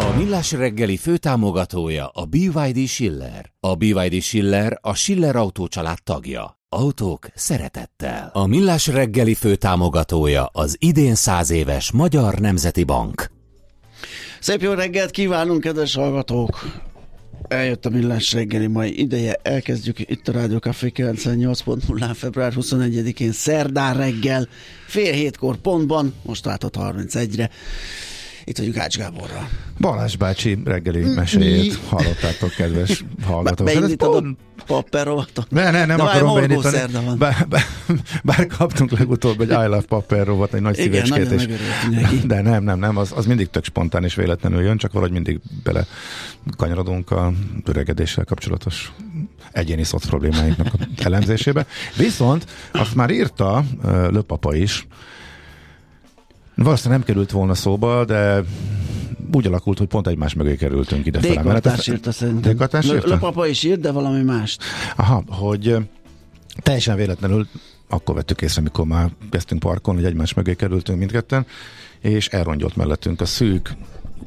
A Millás reggeli főtámogatója a BYD Schiller. A BYD Schiller a Schiller Autó család tagja. Autók szeretettel. A Millás reggeli főtámogatója az idén száz éves Magyar Nemzeti Bank. Szép jó reggelt kívánunk, kedves hallgatók! Eljött a millás reggeli mai ideje, elkezdjük itt a Rádió Café 98.0 február 21-én szerdán reggel, fél hétkor pontban, most váltott 31-re. Itt vagyunk Ács Gáborral. Balázs bácsi reggeli meséjét hallottátok, kedves hallgatók. Beindítod pont- a papper rovatot? Ne, ne, nem De akarom beindítani. Bár, bár, bár kaptunk legutóbb egy I Love rovat, egy nagy Igen, szívecskét. és, de nem, nem, nem, az, az mindig tök spontán és véletlenül jön, csak valahogy mindig bele kanyarodunk a öregedéssel kapcsolatos egyéni szoc problémáinknak a elemzésébe. Viszont azt már írta Löpapa is, Valószínűleg nem került volna szóba, de úgy alakult, hogy pont egymás mögé kerültünk ide fel. Dékartás írta szerintem. Dékartás Lö- írta? Löpapa is írt, de valami mást. Aha, hogy teljesen véletlenül akkor vettük észre, mikor már kezdtünk parkolni, hogy egymás mögé kerültünk mindketten, és elrongyolt mellettünk a szűk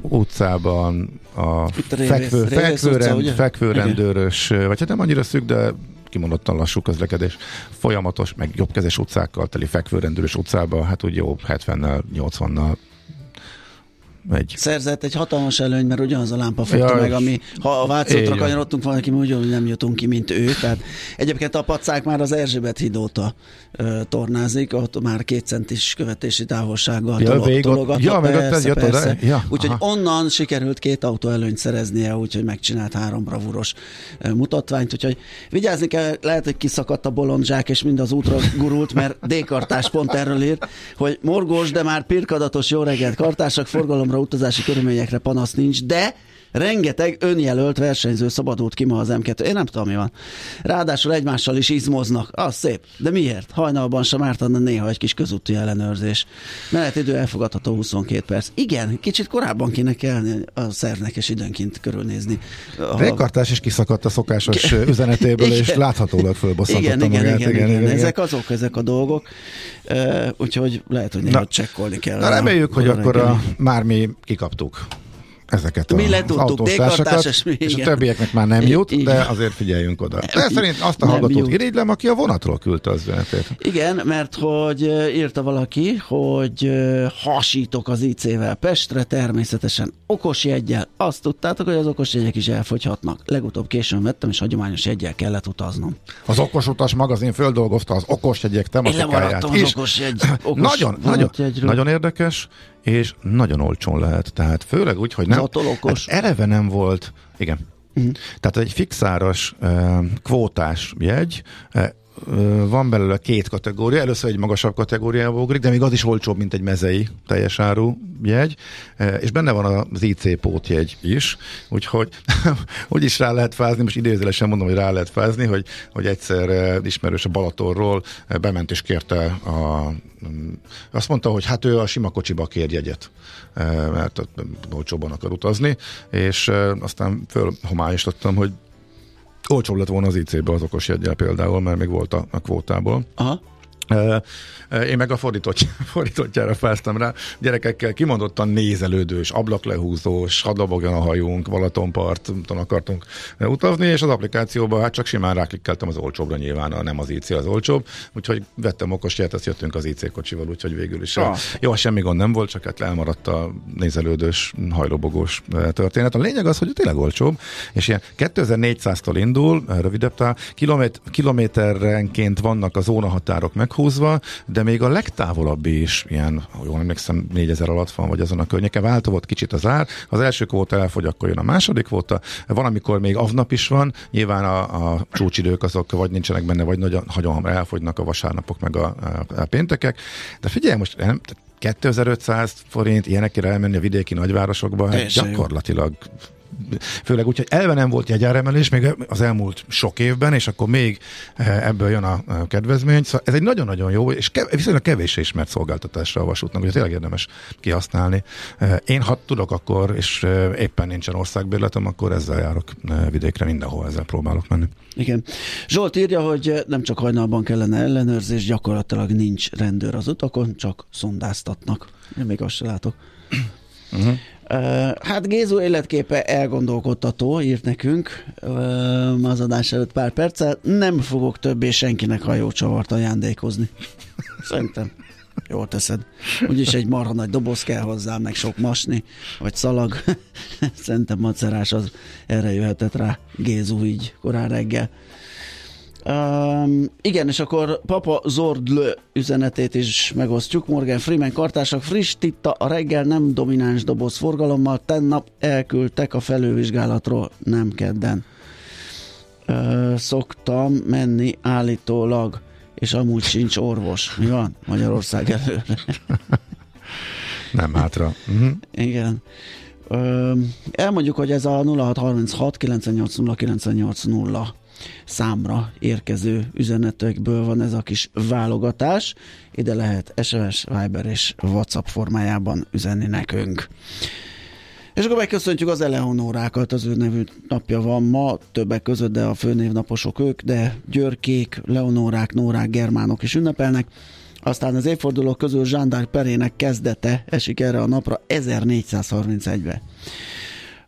utcában a Itt a Révész- fekvő, Révész fekvőrend, utca, fekvőrendőrös, vagy hát nem annyira szűk, de kimondottan lassú közlekedés, folyamatos, meg jobbkezes utcákkal teli fekvőrendőrös utcába, hát úgy jó 70-nel, 80-nal egy Szerzett egy hatalmas előny, mert ugyanaz a lámpa fogta Ja, meg, ami ha a Vácótra kanyarodtunk valaki, úgy, hogy nem jutunk ki, mint ő. Tehát egyébként a pacák már az Erzsébet híd óta ö, tornázik, ott már két centis követési távolsággal Ja, ott- tologatva. ja, meg ott persze, oda? persze. Ja, Úgyhogy aha. onnan sikerült két autó előnyt szereznie, úgyhogy megcsinált három bravúros mutatványt, úgyhogy vigyázni kell, lehet, hogy kiszakadt a bolondzsák, és mind az útra gurult, mert D-kartás pont erről írt, hogy morgós, de már pirkadatos jó reggelt kartársak, forgalomra, utazási körülményekre panasz nincs, de rengeteg önjelölt versenyző szabadult ki ma az M2. Én nem tudom, mi van. Ráadásul egymással is izmoznak. Az szép. De miért? Hajnalban sem ártana néha egy kis közúti ellenőrzés. Menetidő elfogadható 22 perc. Igen, kicsit korábban kéne kelni a szervnek, és időnként körülnézni. A- Rékartás is kiszakadt a szokásos üzenetéből, és Igen. láthatólag fölbosszantotta igen, igen, magát. igen, igen, igen, Ezek azok, ezek a dolgok. Uh, úgyhogy lehet, hogy néha csekkolni kell. Na a- reméljük, hogy a akkor a, már mi kikaptuk ezeket a Mi letudtuk, autóstársakat, D-kartásos, mi, és a igen. többieknek már nem jut, de igen. azért figyeljünk oda. De szerint azt a hallgatót irigylem, aki a vonatról küldte az üzenetét. Igen, mert hogy írta valaki, hogy hasítok az IC-vel Pestre, természetesen okos jeggyel. Azt tudtátok, hogy az okos jegyek is elfogyhatnak. Legutóbb későn vettem, és hagyományos jeggyel kellett utaznom. Az Okos Utas magazin földolgozta az okos jegyek Én tematikáját lemaradtam az is. okos jegy. Okos nagyon, nagyon, vonatjegyről. nagyon érdekes, és nagyon olcsón lehet. Tehát főleg úgy, hogy nem. Attól okos. Hát eleve nem volt, igen. Mhm. Tehát egy fixáros, eh, kvótás jegy, eh, van belőle két kategória, először egy magasabb kategóriába ugrik, de még az is olcsóbb, mint egy mezei teljes áru jegy, és benne van az IC pótjegy is, úgyhogy úgy is rá lehet fázni, most idézőlesen mondom, hogy rá lehet fázni, hogy, hogy egyszer ismerős a Balatonról bement és kérte a azt mondta, hogy hát ő a sima kocsiba kér jegyet, mert olcsóban akar utazni, és aztán fölhomályosítottam, hogy Olcsóbb lett volna az IC-be az okos jegyel például, mert még volt a, a kvótából. Aha. Én meg a fordított, fordítottjára fáztam rá. Gyerekekkel kimondottan nézelődős, ablaklehúzós, hadlabogjon a hajunk, Balatonpart, tudom, akartunk utazni, és az applikációban hát csak simán ráklikkeltem az olcsóbbra nyilván, nem az IC az olcsóbb, úgyhogy vettem okos ját, ezt jöttünk az IC kocsival, úgyhogy végül is. Ah. Jó, semmi gond nem volt, csak hát elmaradt a nézelődős, hajlobogós történet. A lényeg az, hogy tényleg olcsóbb, és ilyen 2400-tól indul, rövidebb tár, kilométer, kilométerenként vannak az zónahatárok meghúzva, de még a legtávolabbi is ilyen, ha jól emlékszem, 4000 alatt van, vagy azon a környéken. Váltó volt kicsit az ár, az első kvóta elfogy, akkor jön a második kvóta, van, amikor még avnap is van, nyilván a, a csúcsidők azok vagy nincsenek benne, vagy nagyon, nagyon elfogynak a vasárnapok, meg a, a, a péntekek. De figyelj, most nem, 2500 forint ilyenekre elmenni a vidéki nagyvárosokba, hát gyakorlatilag főleg úgy, hogy elve nem volt jegyáremelés még az elmúlt sok évben, és akkor még eh, ebből jön a kedvezmény. Szóval ez egy nagyon-nagyon jó, és kev- viszonylag kevés ismert szolgáltatásra a vasútnak, hogy tényleg érdemes kihasználni. Eh, én ha tudok akkor, és eh, éppen nincsen országbérletem, akkor ezzel járok vidékre, mindenhol ezzel próbálok menni. Igen. Zsolt írja, hogy nem csak hajnalban kellene ellenőrzés, gyakorlatilag nincs rendőr az utakon, csak szondáztatnak. Én még azt sem látok. Uh-huh. Hát Gézu életképe elgondolkodtató, írt nekünk az adás előtt pár perccel. Nem fogok többé senkinek hajócsavart ajándékozni. Szerintem. Jól teszed. Úgyis egy marha nagy doboz kell hozzá, meg sok masni, vagy szalag. Szerintem macerás az erre jöhetett rá Gézu így korán reggel. Um, igen, és akkor Papa Zordlö üzenetét is megosztjuk. Morgan Freeman kartársak friss titta a reggel nem domináns doboz forgalommal, tennap elküldtek a felővizsgálatról, nem kedden. Uh, szoktam menni állítólag, és amúgy sincs orvos. Mi van? Magyarország előre. nem hátra. Uh-huh. Igen. Uh, elmondjuk, hogy ez a 0636 980 980 számra érkező üzenetekből van ez a kis válogatás. Ide lehet SMS, Viber és WhatsApp formájában üzenni nekünk. És akkor megköszöntjük az Eleonorákat, az ő nevű napja van ma, többek között, de a főnévnaposok ők, de Györkék, Leonórák, Nórák, Germánok is ünnepelnek. Aztán az évfordulók közül Zsándár Perének kezdete esik erre a napra 1431-be.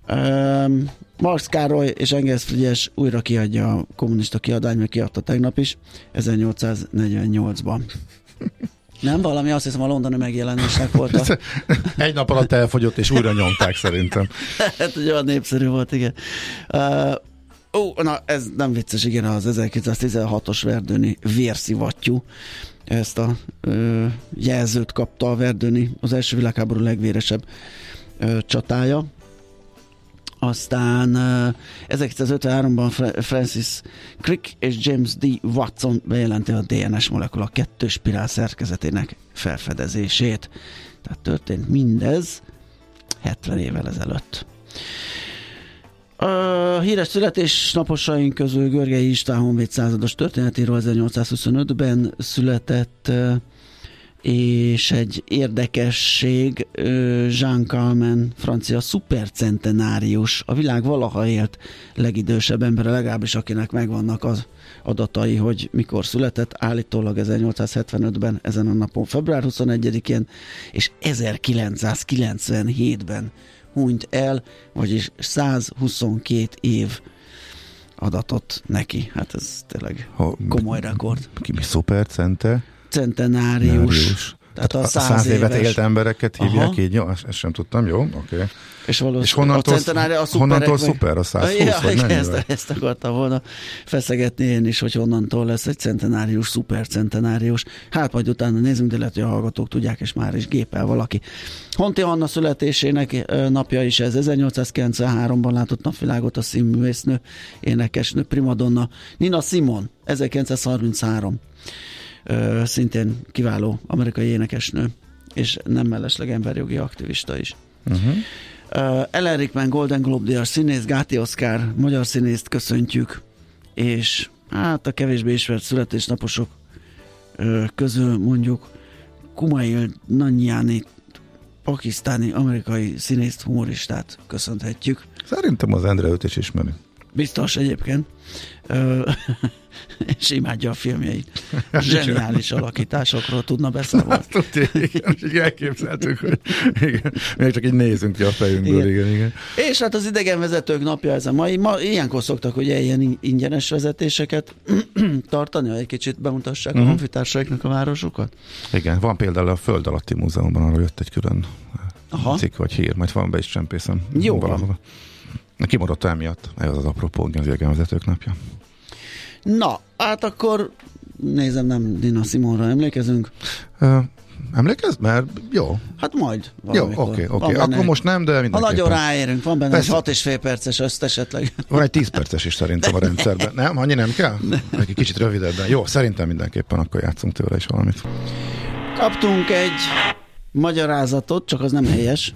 Um, Marx Károly és Engels Frigyes újra kiadja a kommunista kiadány, mert kiadta tegnap is, 1848-ban. Nem valami, azt hiszem a londoni megjelenésnek volt. A... Egy nap alatt elfogyott, és újra nyomták szerintem. hát, hogy olyan népszerű volt, igen. Uh, ó, na ez nem vicces, igen, az 1916-os verdőni vérszivattyú. Ezt a uh, jelzőt kapta a verdőni, az első világháború legvéresebb uh, csatája aztán 1953-ban Francis Crick és James D. Watson bejelenti a DNS molekula kettős spirál szerkezetének felfedezését. Tehát történt mindez 70 évvel ezelőtt. A híres születésnaposaink közül Görgei István Honvéd százados történetéről 1825-ben született és egy érdekesség, Jean Calment, francia szupercentenárius, a világ valaha élt legidősebb ember, legalábbis akinek megvannak az adatai, hogy mikor született, állítólag 1875-ben, ezen a napon február 21-én, és 1997-ben hunyt el, vagyis 122 év adatot neki. Hát ez tényleg komoly rekord. Ki szupercente? Centenárius. Tehát a száz, száz évet éves. élt embereket hívják Aha. így, jó? Ezt sem tudtam, jó? Oké. Okay. És, és honnantól, a centenária a honnantól szuper a 120, ja, vagy ezt, ezt akartam volna feszegetni én is, hogy honnantól lesz egy centenárius, szupercentenárius. Hát majd utána nézzünk, de lehet, hogy a hallgatók tudják, és már is gépel valaki. Honti Anna születésének napja is ez. 1893-ban látott napvilágot a színművésznő, énekesnő, primadonna Nina Simon, 1933 szintén kiváló amerikai énekesnő, és nem mellesleg emberjogi aktivista is. Uh-huh. Uh, Ellen Rickman Golden Globe díjas színész, Gáti Oscar, magyar színészt köszöntjük, és hát a kevésbé ismert születésnaposok uh, közül mondjuk Kumail Nanjiani pakisztáni amerikai színészt, humoristát köszönhetjük. Szerintem az Endre őt is ismeri. Biztos egyébként. Ö, és imádja a filmjeit. Zseniális alakításokról tudna beszámolni. Tudja, igen, így elképzeltük, hogy igen, még csak így nézünk ki a fejünkből, igen, igen. igen. És hát az idegenvezetők napja ez a mai. Ma ilyenkor szoktak ugye ilyen ingyenes vezetéseket tartani, hogy egy kicsit bemutassák uh-huh. a mhm. honfitársaiknak a városokat. Igen, van például a Föld alatti múzeumban, arról jött egy külön Aha. cikk vagy hír, majd van be is csempészem. Jó valahova. Kimaradt emiatt, ez az apropó, az idegenvezetők napja. Na, hát akkor nézem, nem Dina Simonra emlékezünk. Uh, emlékezz? Mert jó. Hát majd Jó, oké, oké. Okay. Akkor most nem, de mindenképpen. Ha nagyon ráérünk, van benne Persze. egy 6 és fél perces össz esetleg. Van egy 10 perces is szerintem a rendszerben. Nem? Annyi nem kell? Egy kicsit rövidebben. Jó, szerintem mindenképpen akkor játszunk tőle is valamit. Kaptunk egy magyarázatot, csak az nem helyes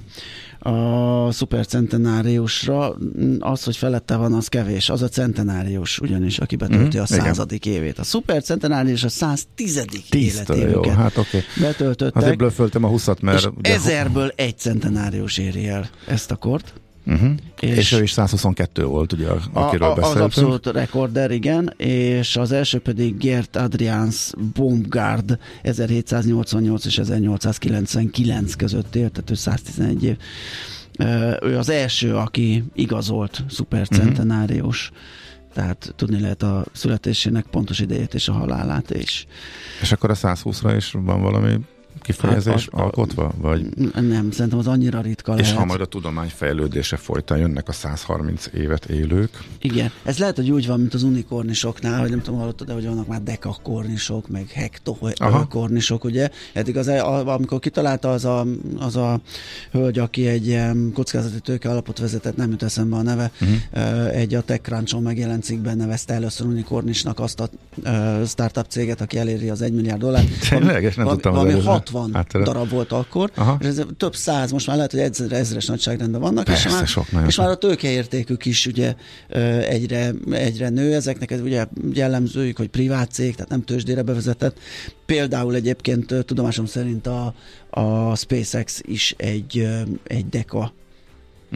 a szupercentenáriusra, az, hogy felette van, az kevés. Az a centenárius, ugyanis, aki betölti mm, a századik igen. évét. A szupercentenárius a 110. életévüket jó, hát oké. Okay. betöltöttek. Azért blöföltem a 20 mert... És ugye, ezerből egy centenárius éri el ezt a kort. Uh-huh. És, és ő is 122 volt, ugye, akiről a, a, beszéltünk. Az abszolút rekorder, igen, és az első pedig Gert Adrians Bombgard 1788 és 1899 között élt, tehát ő 111 év. Ő az első, aki igazolt szupercentenárius. Uh-huh tehát tudni lehet a születésének pontos idejét és a halálát is. És akkor a 120-ra is van valami kifejezés hát, alkotva? Vagy? Nem, szerintem az annyira ritka És lehet. ha majd a tudomány fejlődése folytán jönnek a 130 évet élők. Igen, ez lehet, hogy úgy van, mint az unikornisoknál, hogy nem tudom, hallottad, de hogy vannak már dekakornisok, meg hektokornisok, ugye? Eddig az, amikor kitalálta az a, az a hölgy, aki egy kockázati tőke alapot vezetett, nem jut eszembe a neve, uh-huh. egy a TechCrunch-on megjelent cikkben nevezte először unikornisnak azt a startup céget, aki eléri az 1 milliárd dollárt. Tényleg, és nem tudtam. Valami 60 Áttere. darab volt akkor, Aha. és ez több száz, most már lehet, hogy ezre, ezres nagyságrendben vannak, Persze, és, már, sok, és már a tőkeértékük is ugye egyre, egyre nő, ezeknek ez ugye jellemzőjük, hogy privát cég, tehát nem tőzsdére bevezetett. Például egyébként tudomásom szerint a, a SpaceX is egy, egy deka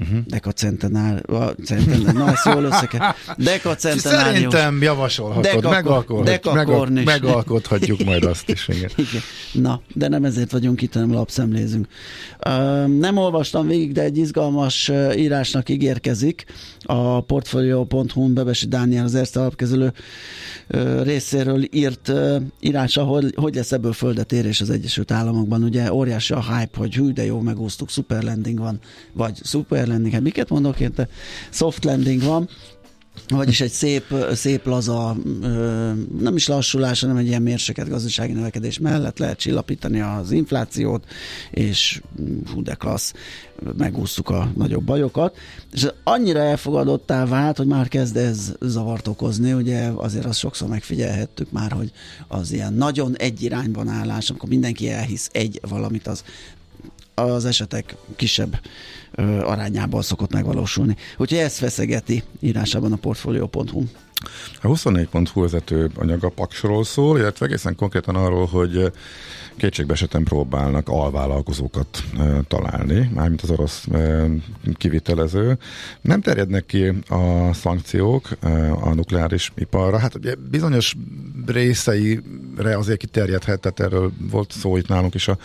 Uh-huh. Dekacentenár, centenár, na ezt jól összeke. Dekacentenárius. Szerintem javasolhatod, Deka, megalkothatjuk, megal, megalkothatjuk majd azt is. Igen. igen. Na, de nem ezért vagyunk itt, hanem lapszemlézünk. Uh, nem olvastam végig, de egy izgalmas írásnak ígérkezik a Portfolio.hu-n Bebesi Dániel az Erste alapkezelő uh, részéről írt uh, írása, hogy, hogy lesz ebből földet érés az Egyesült Államokban. Ugye óriási a hype, hogy hű, de jó, megúsztuk, super landing van, vagy super landing, hát miket mondok? Én, te soft landing van, vagyis egy szép, szép laza, nem is lassulás, hanem egy ilyen mérseket gazdasági növekedés mellett lehet csillapítani az inflációt, és hú de klassz, megúsztuk a nagyobb bajokat. És annyira elfogadottá vált, hogy már kezd ez zavart okozni, ugye azért azt sokszor megfigyelhettük már, hogy az ilyen nagyon egy irányban állás, amikor mindenki elhisz egy valamit, az az esetek kisebb arányában szokott megvalósulni. Úgyhogy ezt feszegeti írásában a portfolio.hu. A 24.hu vezető anyag a paksról szól, illetve egészen konkrétan arról, hogy esetem próbálnak alvállalkozókat találni, mármint az orosz kivitelező. Nem terjednek ki a szankciók a nukleáris iparra. Hát ugye bizonyos részeire azért kiterjedhet, tehát erről volt szó itt nálunk is a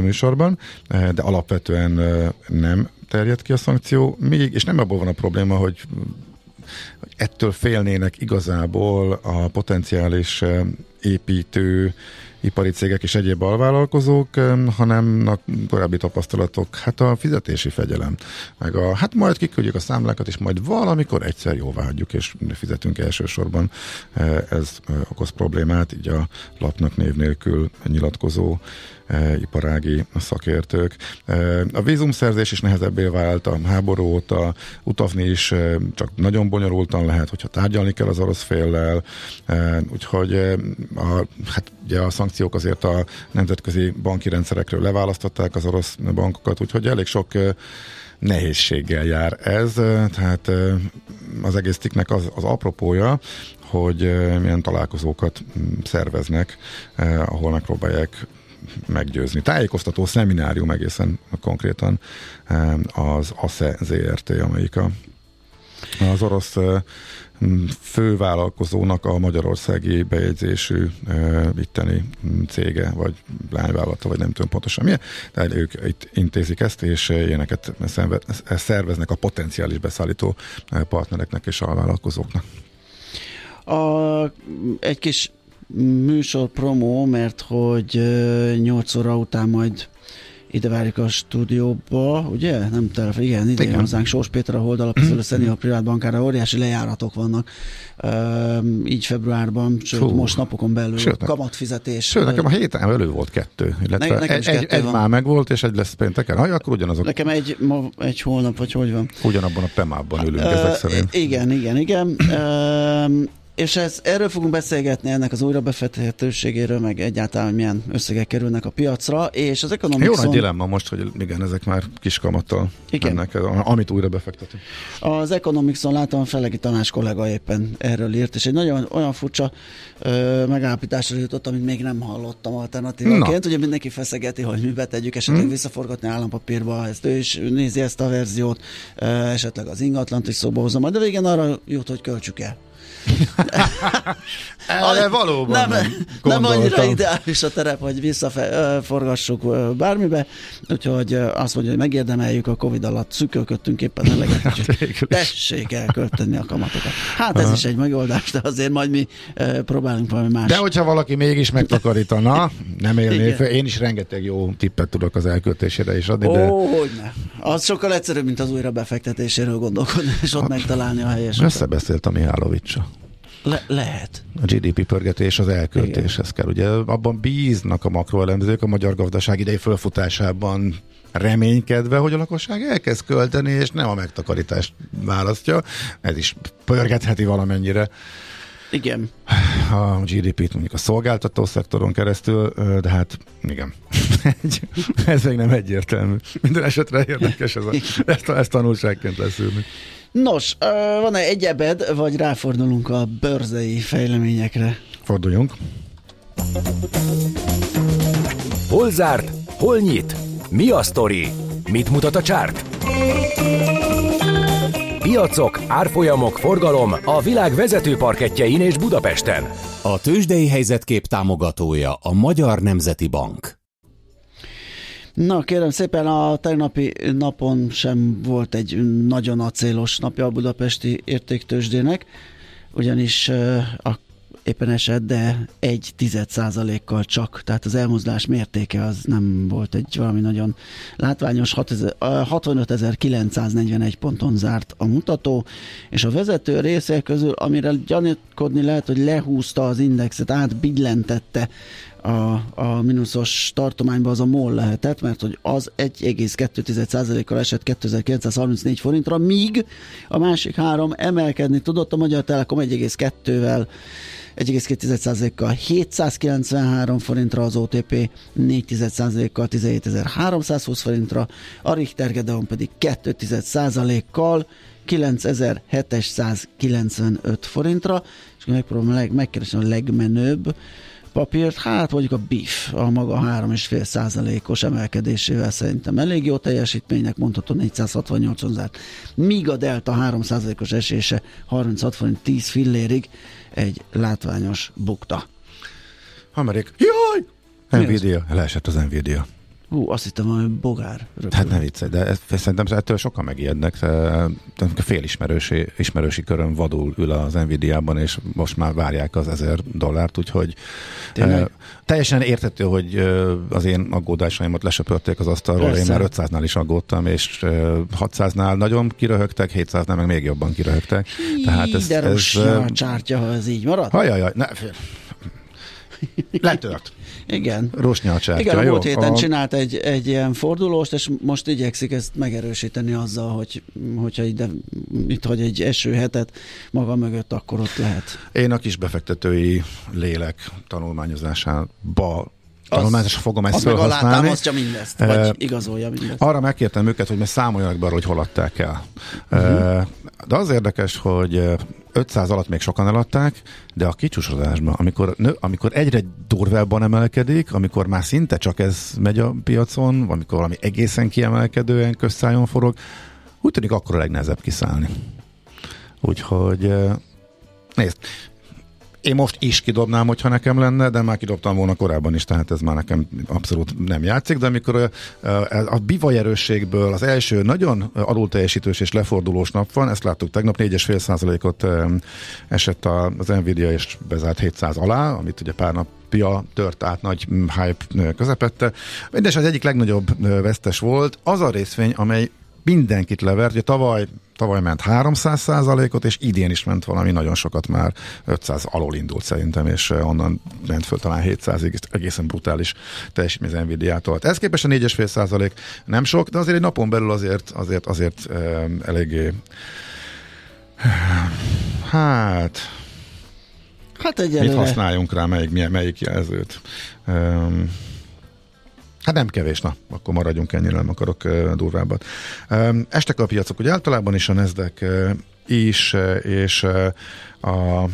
műsorban, de alapvetően nem terjed ki a szankció, még, és nem abból van a probléma, hogy ettől félnének igazából a potenciális építő ipari cégek és egyéb alvállalkozók, hanem a korábbi tapasztalatok, hát a fizetési fegyelem, meg a, hát majd kiküldjük a számlákat, és majd valamikor egyszer jóvá hagyjuk, és fizetünk elsősorban. Ez okoz problémát, így a lapnak név nélkül nyilatkozó e, iparági szakértők. E, a vízumszerzés is nehezebbé vált a háború óta, utazni is e, csak nagyon bonyolultan lehet, hogyha tárgyalni kell az orosz féllel, e, úgyhogy e, a, hát ugye a szankciók azért a nemzetközi banki rendszerekről leválasztották az orosz bankokat, úgyhogy elég sok e, nehézséggel jár ez, tehát az egész cikknek az, az apropója, hogy milyen találkozókat szerveznek, ahol megpróbálják meggyőzni. Tájékoztató szeminárium egészen konkrétan az ASZE ZRT, amelyik a az orosz fővállalkozónak a magyarországi bejegyzésű uh, itteni cége, vagy lányvállalata, vagy nem tudom pontosan milyen, de ők itt intézik ezt, és ilyeneket szerveznek a potenciális beszállító partnereknek és a vállalkozóknak. A, egy kis műsor promó, mert hogy 8 óra után majd ide várjuk a stúdióba, ugye? Nem telefon, igen, ide igen. hozzánk Sós Péter a Hold alapító mm. a privát bankára, óriási lejáratok vannak, uh, így februárban, sőt Fú. most napokon belül sőt, kamatfizetés. Sőt, nekem a héten elő volt kettő, illetve ne, egy, egy, egy már megvolt, és egy lesz pénteken, ha akkor ugyanazok. Nekem egy, ma, egy holnap, vagy hogy van? Ugyanabban a PEMÁ-ban ülünk uh, ezek szerint. Igen, igen, igen. És ez, erről fogunk beszélgetni ennek az újrabefektetőségéről, meg egyáltalán milyen összegek kerülnek a piacra, és az Economicson... Jó nagy dilemma most, hogy igen, ezek már kiskamattal igen. mennek, amit újra befektetünk. Az Economicson látom, a Felegi Tanács kollega éppen erről írt, és egy nagyon olyan furcsa ö, megállapításra jutott, amit még nem hallottam alternatívaként. Ugye mindenki feszegeti, hogy mi betegyük, esetleg hmm. visszaforgatni állampapírba, ezt ő is nézi ezt a verziót, ö, esetleg az ingatlant is szóba hozom, de végén arra jut, hogy költsük el. Erre valóban nem, nem annyira ideális a terep, hogy visszaforgassuk bármibe, úgyhogy azt mondja, hogy megérdemeljük a Covid alatt, szükölködtünk éppen eleget, hát, tessék elkölteni a kamatokat. Hát ez is egy megoldás, de azért majd mi próbálunk valami más. De hogyha valaki mégis megtakarítana, nem élné fel, én is rengeteg jó tippet tudok az elköltésére is adni. Ó, de... hogyne. Az sokkal egyszerűbb, mint az újra befektetéséről gondolkodni, és ott hát, megtalálni a helyes. Összebeszélt a Mihálovicsal. Le- lehet. A GDP pörgetés az elköltéshez kell. Ugye abban bíznak a makroelemzők a magyar gazdaság idei fölfutásában reménykedve, hogy a lakosság elkezd költeni, és nem a megtakarítást választja. Ez is pörgetheti valamennyire. Igen. A GDP-t mondjuk a szolgáltató szektoron keresztül, de hát igen. ez még nem egyértelmű. Minden esetre érdekes ez a, ezt, ezt tanulságként leszűrni. Nos, van-e egyebed, vagy ráfordulunk a bőrzei fejleményekre? Forduljunk. Hol zárt? Hol nyit? Mi a sztori? Mit mutat a csárt? Piacok, árfolyamok, forgalom a világ vezető parketjein és Budapesten. A tőzsdei helyzetkép támogatója a Magyar Nemzeti Bank. Na kérem szépen, a tegnapi napon sem volt egy nagyon acélos napja a budapesti értéktősdének, ugyanis a éppen esett, de egy tized százalékkal csak, tehát az elmozdulás mértéke az nem volt egy valami nagyon látványos, 65.941 ponton zárt a mutató, és a vezető részek közül, amire gyanítkodni lehet, hogy lehúzta az indexet, átbillentette a, a mínuszos tartományba az a MOL lehetett, mert hogy az 1,2%-kal esett 2934 forintra, míg a másik három emelkedni tudott, a Magyar Telekom 1,2-vel 1,2%-kal 793 forintra, az OTP 4,1%-kal 17.320 forintra, a Richter Gedeon pedig 2,1%-kal 9795 forintra, és megpróbálom megkeresni a legmenőbb papírt, hát mondjuk a BIF a maga 3,5 százalékos emelkedésével szerintem elég jó teljesítménynek mondható 468 zárt, míg a Delta 3 százalékos esése 36 forint 10 fillérig egy látványos bukta. Amerik. Jaj! Nvidia, leesett az Nvidia. Hú, azt hittem, hogy bogár. Röpül. Hát ne viccelj, de ez, szerintem ettől sokan megijednek. Fél ismerősi, ismerősi körön vadul ül az Nvidia-ban, és most már várják az ezer dollárt, úgyhogy e, teljesen értető, hogy az én aggódásaimat lesöpörték az asztalról. Persze. Én már 500-nál is aggódtam, és 600-nál nagyon kiröhögtek, 700-nál meg még jobban kiröhögtek. Hí, Tehát ez, de ez, a csártya, ha ez így marad. Hajajaj, ne, letört. Igen. Rusnyalcsártya. Igen, a múlt héten a... csinált egy, egy ilyen fordulóst, és most igyekszik ezt megerősíteni azzal, hogy hogyha ide, itt hogy egy eső hetet maga mögött, akkor ott lehet. Én a kis befektetői lélek tanulmányozásába tanulmányosra fogom ezt felhasználni. Az mindezt, vagy uh, igazolja mindezt. Arra megkértem őket, hogy számoljanak be arra, hogy hol adták el. Uh-huh. Uh, de az érdekes, hogy 500 alatt még sokan eladták, de a kicsúsodásban, amikor, nő, amikor egyre durvábban emelkedik, amikor már szinte csak ez megy a piacon, amikor valami egészen kiemelkedően közszájon forog, úgy tűnik akkor a legnehezebb kiszállni. Úgyhogy nézd, én most is kidobnám, hogyha nekem lenne, de már kidobtam volna korábban is, tehát ez már nekem abszolút nem játszik, de amikor a, a bivaj erősségből az első nagyon alulteljesítős és lefordulós nap van, ezt láttuk tegnap, 4,5%-ot esett az Nvidia és bezárt 700 alá, amit ugye pár nap pia tört át nagy hype közepette. Mindes az egyik legnagyobb vesztes volt az a részvény, amely mindenkit levert. Ugye tavaly, tavaly ment 300% ot és idén is ment valami nagyon sokat már, 500 alól indult szerintem, és eh, onnan ment föl talán 700-ig, egészen brutális teljesítmény az Nvidia-tól. Ez képest a 4,5 százalék nem sok, de azért egy napon belül azért, azért, azért eh, eléggé hát Hát egyelőre. Mit használjunk rá, melyik, melyik jelzőt? Um, Hát nem kevés, na, akkor maradjunk ennyire, nem akarok uh, durvábbat. Um, estek a piacok, ugye általában is a Nasdaq uh, is, uh, és uh, a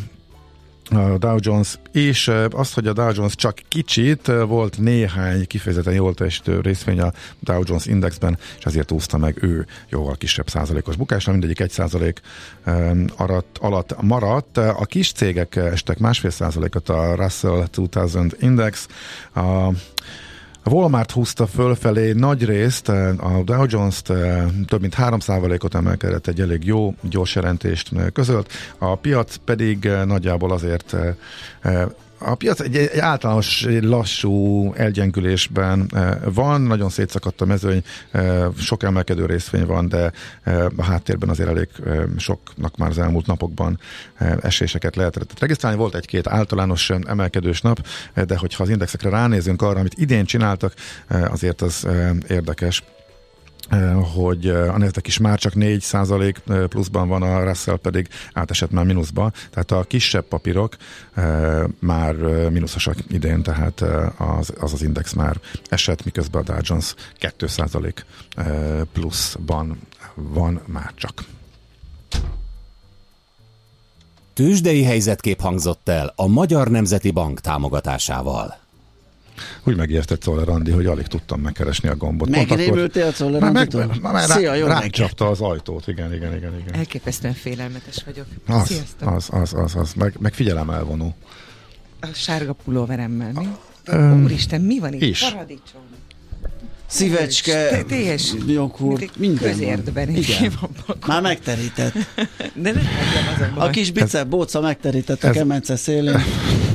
a Dow Jones és azt, hogy a Dow Jones csak kicsit, volt néhány kifejezetten jól teljesítő részvény a Dow Jones Indexben, és ezért úszta meg ő jóval kisebb százalékos bukásra, mindegyik egy százalék alatt maradt. A kis cégek estek másfél százalékot a Russell 2000 Index, a a Walmart húzta fölfelé nagy részt, eh, a Dow Jones-t eh, több mint 3%-ot emelkedett, egy elég jó, gyors jelentést eh, közölt, a piac pedig nagyjából azért a piac egy, egy általános lassú elgyengülésben eh, van, nagyon szétszakadt a mezőny, eh, sok emelkedő részvény van, de eh, a háttérben azért elég soknak már az elmúlt napokban eséseket lehetett regisztrálni. Volt egy-két általános emelkedős nap, de hogyha az indexekre ránézünk arra, amit idén csináltak, azért az érdekes hogy a Nasdaq is már csak 4% pluszban van, a Russell pedig átesett már mínuszba, tehát a kisebb papírok már mínuszosak idén, tehát az az, az index már esett, miközben a Dow Jones 2 pluszban van már csak. Tőzsdei helyzetkép hangzott el a Magyar Nemzeti Bank támogatásával. Úgy megértett Szoller Randi, hogy alig tudtam megkeresni a gombot. Megrémültél Szoller Randitól? Már, már, Szia, jó rácsapta az ajtót, igen, igen, igen. igen. Elképesztően félelmetes vagyok. Az, Sziasztok. az, az, az, az. Meg, meg figyelem elvonó. A sárga pulóveremmel, mi? Um, Úristen, mi van itt? Is. Paradicsom. Szívecske, teljes joghurt, minden közértben Igen. Már megterített. De nem az a A kis bicep bóca megterített a kemence szélén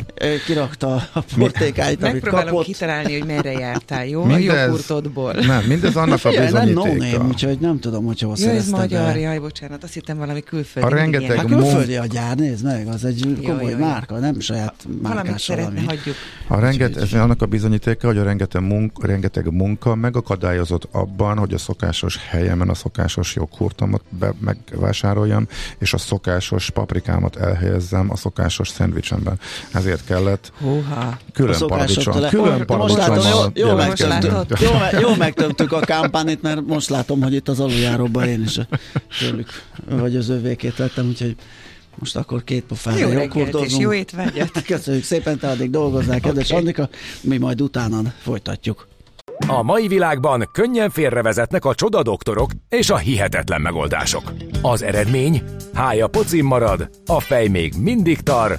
kirakta a portékáit, amit Megpróbálom kapott. kitalálni, hogy merre jártál, jó? Mindez, a joghurtodból. Nem, mindez annak a bizonyítéka. Nem no úgyhogy nem tudom, hogy hol ja, ez magyar, be. jaj, bocsánat, azt hittem valami külföldi. A rengeteg hát külföldi a gyár, nézd meg, az egy jó, komoly jó, márka, nem saját márkás szeretne, hagyjuk. A renget, ez annak a bizonyítéka, hogy a rengeteg munka, rengeteg munka megakadályozott abban, hogy a szokásos helyemen a szokásos joghurtomat be, megvásároljam, és a szokásos paprikámat elhelyezzem a szokásos szendvicsemben. Ezért kellett Húha. külön paradicsom. Külön paradicsom. Jó, jó, jó megtömtük a kampányit, mert most látom, hogy itt az aluljáróban én is tőlük, vagy az övékét vettem, úgyhogy most akkor két pofára jó joghurtozunk. Jó étvágyat. Köszönjük szépen, te addig dolgozzál, kedves okay. Andika, mi majd utána folytatjuk. A mai világban könnyen félrevezetnek a csoda doktorok és a hihetetlen megoldások. Az eredmény? Hája pocim marad, a fej még mindig tar,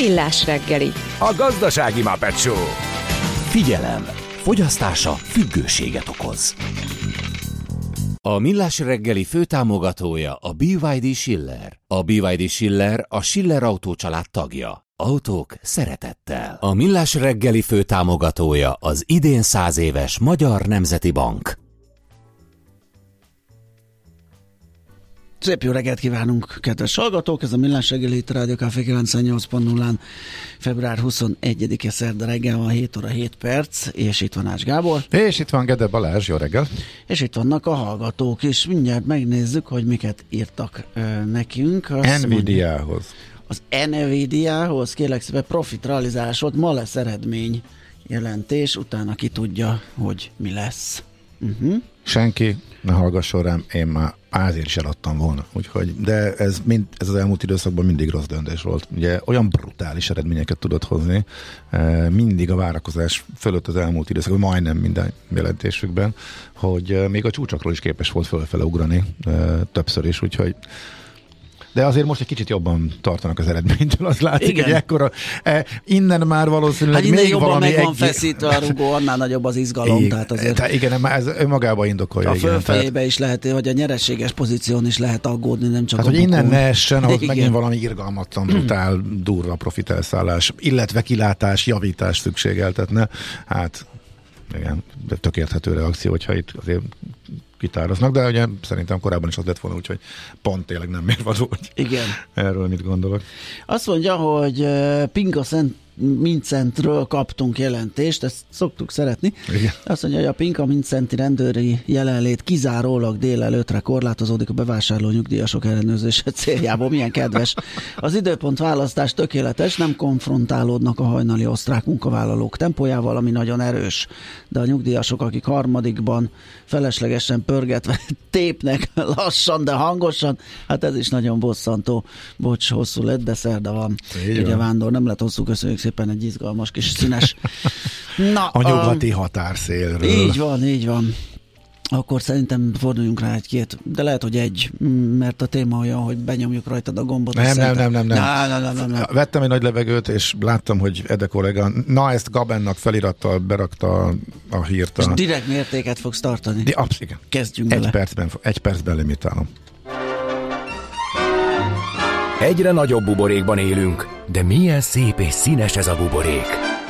Millás reggeli. A gazdasági Muppet Show. Figyelem! Fogyasztása függőséget okoz. A Millás reggeli főtámogatója a BYD Schiller. A BYD Schiller a Schiller Autó család tagja. Autók szeretettel. A Millás reggeli főtámogatója az idén száz éves Magyar Nemzeti Bank. Szép jó reggelt kívánunk, kedves hallgatók! Ez a Millás reggeli itt Rádió Café 98.0-án február 21-e szerda reggel van 7 óra 7 perc, és itt van Ás Gábor. És itt van Gede Balázs, jó reggel! És itt vannak a hallgatók, és mindjárt megnézzük, hogy miket írtak ö, nekünk. Nvidia-hoz Az Nvidia-hoz kérlek szépen profit realizálás volt, ma lesz eredmény jelentés, utána ki tudja, hogy mi lesz. Uh-huh. Senki ne hallgasson rám, én már azért is eladtam volna. Úgyhogy, de ez, mind, ez az elmúlt időszakban mindig rossz döntés volt. Ugye olyan brutális eredményeket tudott hozni, eh, mindig a várakozás fölött az elmúlt időszakban, majdnem minden jelentésükben, hogy eh, még a csúcsakról is képes volt fölfele ugrani eh, többször is, úgyhogy de azért most egy kicsit jobban tartanak az eredménytől, az látszik, Igen. hogy ekkora, e, innen már valószínűleg hát innen még jobban valami meg van egy... feszítve a rugó, annál nagyobb az izgalom, Igen, tehát azért tehát igen, ez önmagában indokolja. a fölfejébe is lehet, vagy a nyereséges pozíción is lehet aggódni, nem csak Hát, hogy innen ne essen, ahhoz Igen. megint valami irgalmatlan, brutál, durva profitelszállás, illetve kilátás, javítás szükségeltetne. Hát igen, de tök érthető reakció, hogyha itt azért kitároznak, de ugye szerintem korábban is az lett volna, úgyhogy pont tényleg nem mérvadó, hogy Igen. erről mit gondolok. Azt mondja, hogy Pinga Szent Mincentről kaptunk jelentést, ezt szoktuk szeretni. Igen. Azt mondja, hogy a Pinka Mincenti rendőri jelenlét kizárólag délelőtre korlátozódik a bevásárló nyugdíjasok ellenőrzése céljából. Milyen kedves. Az időpont választás tökéletes, nem konfrontálódnak a hajnali osztrák munkavállalók tempójával, ami nagyon erős. De a nyugdíjasok, akik harmadikban feleslegesen pörgetve tépnek lassan, de hangosan, hát ez is nagyon bosszantó. Bocs, hosszú lett, de szerda van. Így Ugye. Vándor, nem lett hosszú, köszönjük szépen egy izgalmas kis színes. Na, A nyugati határszélről. így van, így van. Akkor szerintem forduljunk rá egy-két, de lehet, hogy egy, mert a téma olyan, hogy benyomjuk rajtad a gombot. Nem, és nem, nem, nem, nem. Nem, nem, nem, nem. Vettem egy nagy levegőt, és láttam, hogy Ede kollega, na ezt Gabennak felirattal berakta a hírt. És A... direkt mértéket fogsz tartani. Di- absz- igen. Kezdjünk Egy bele. percben, egy percben limitálom. Egyre nagyobb buborékban élünk, de milyen szép és színes ez a buborék.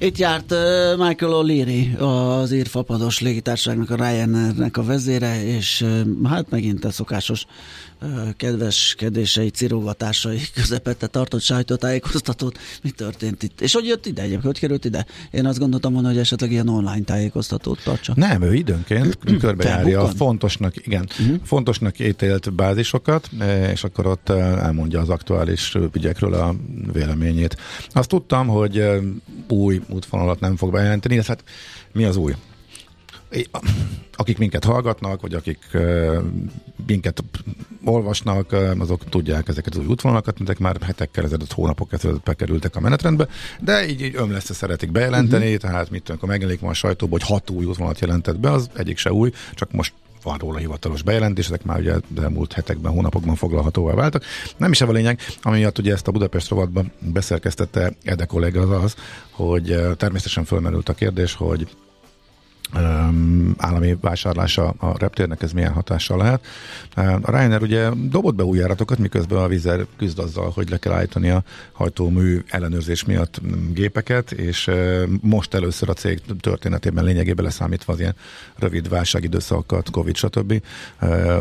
Itt járt Michael O'Leary, az írfapados légitársaságnak, a Ryanairnek a vezére, és hát megint a szokásos kedveskedései, cirogatásai közepette tartott sajtótájékoztatót. Mi történt itt? És hogy jött ide egyébként? Hogy került ide? Én azt gondoltam volna, hogy esetleg ilyen online tájékoztatót tartsa. Nem, ő időnként körbejárja a fontosnak, igen, Mhm. fontosnak ítélt bázisokat, eh, és akkor ott eh, elmondja az aktuális ügyekről a véleményét. Azt tudtam, hogy eh, új útvonalat nem fog bejelenteni, de hát mi az új? Akik minket hallgatnak, vagy akik uh, minket olvasnak, azok tudják ezeket az új útvonalakat, ezek már hetekkel ezelőtt, hónapok ezelőtt bekerültek a menetrendbe, de így, így ömleszte szeretik bejelenteni, uh-huh. tehát mit tudom, amikor megjelenik ma a sajtóban, hogy hat új útvonalat jelentett be, az egyik se új, csak most van róla hivatalos bejelentés, ezek már ugye elmúlt hetekben, hónapokban foglalhatóvá váltak. Nem is ez a lényeg, ami miatt ugye ezt a Budapest rovatban beszerkesztette Ede kollega az az, hogy eh, természetesen fölmerült a kérdés, hogy állami vásárlása a reptérnek, ez milyen hatással lehet. A Ryanair ugye dobott be új miközben a Vizer küzd azzal, hogy le kell állítani a hajtómű ellenőrzés miatt mm, gépeket, és most először a cég történetében lényegében leszámítva az ilyen rövid válságidőszakokat, Covid, stb.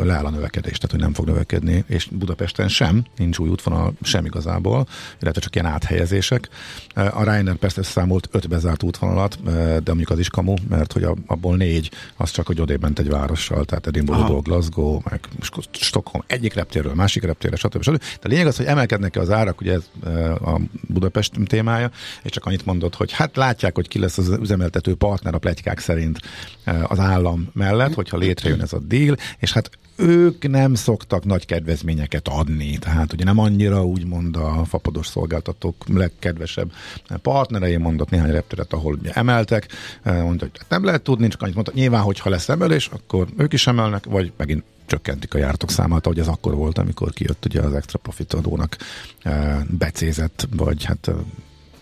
leáll a növekedés, tehát hogy nem fog növekedni, és Budapesten sem, nincs új útvonal sem igazából, illetve csak ilyen áthelyezések. A Ryanair persze számolt öt bezárt útvonalat, de mondjuk az is kamu, mert hogy a, abból négy, az csak, hogy odébb ment egy várossal, tehát Edinburgh, Glasgow, meg Stockholm, egyik reptérről, másik reptérre, stb. stb. De lényeg az, hogy emelkednek-e az árak, ugye ez uh, a Budapest témája, és csak annyit mondott, hogy hát látják, hogy ki lesz az üzemeltető partner a pletykák szerint uh, az állam mellett, hogyha létrejön ez a deal, és hát ők nem szoktak nagy kedvezményeket adni, tehát ugye nem annyira úgymond a fapados szolgáltatók legkedvesebb partnerei mondott néhány repteret, ahol ugye emeltek, eh, mondta, hogy nem lehet tudni, csak annyit mondta, nyilván, hogyha lesz emelés, akkor ők is emelnek, vagy megint csökkentik a jártok számát, ahogy ez akkor volt, amikor kijött ugye az extra profit adónak eh, becézett, vagy hát eh,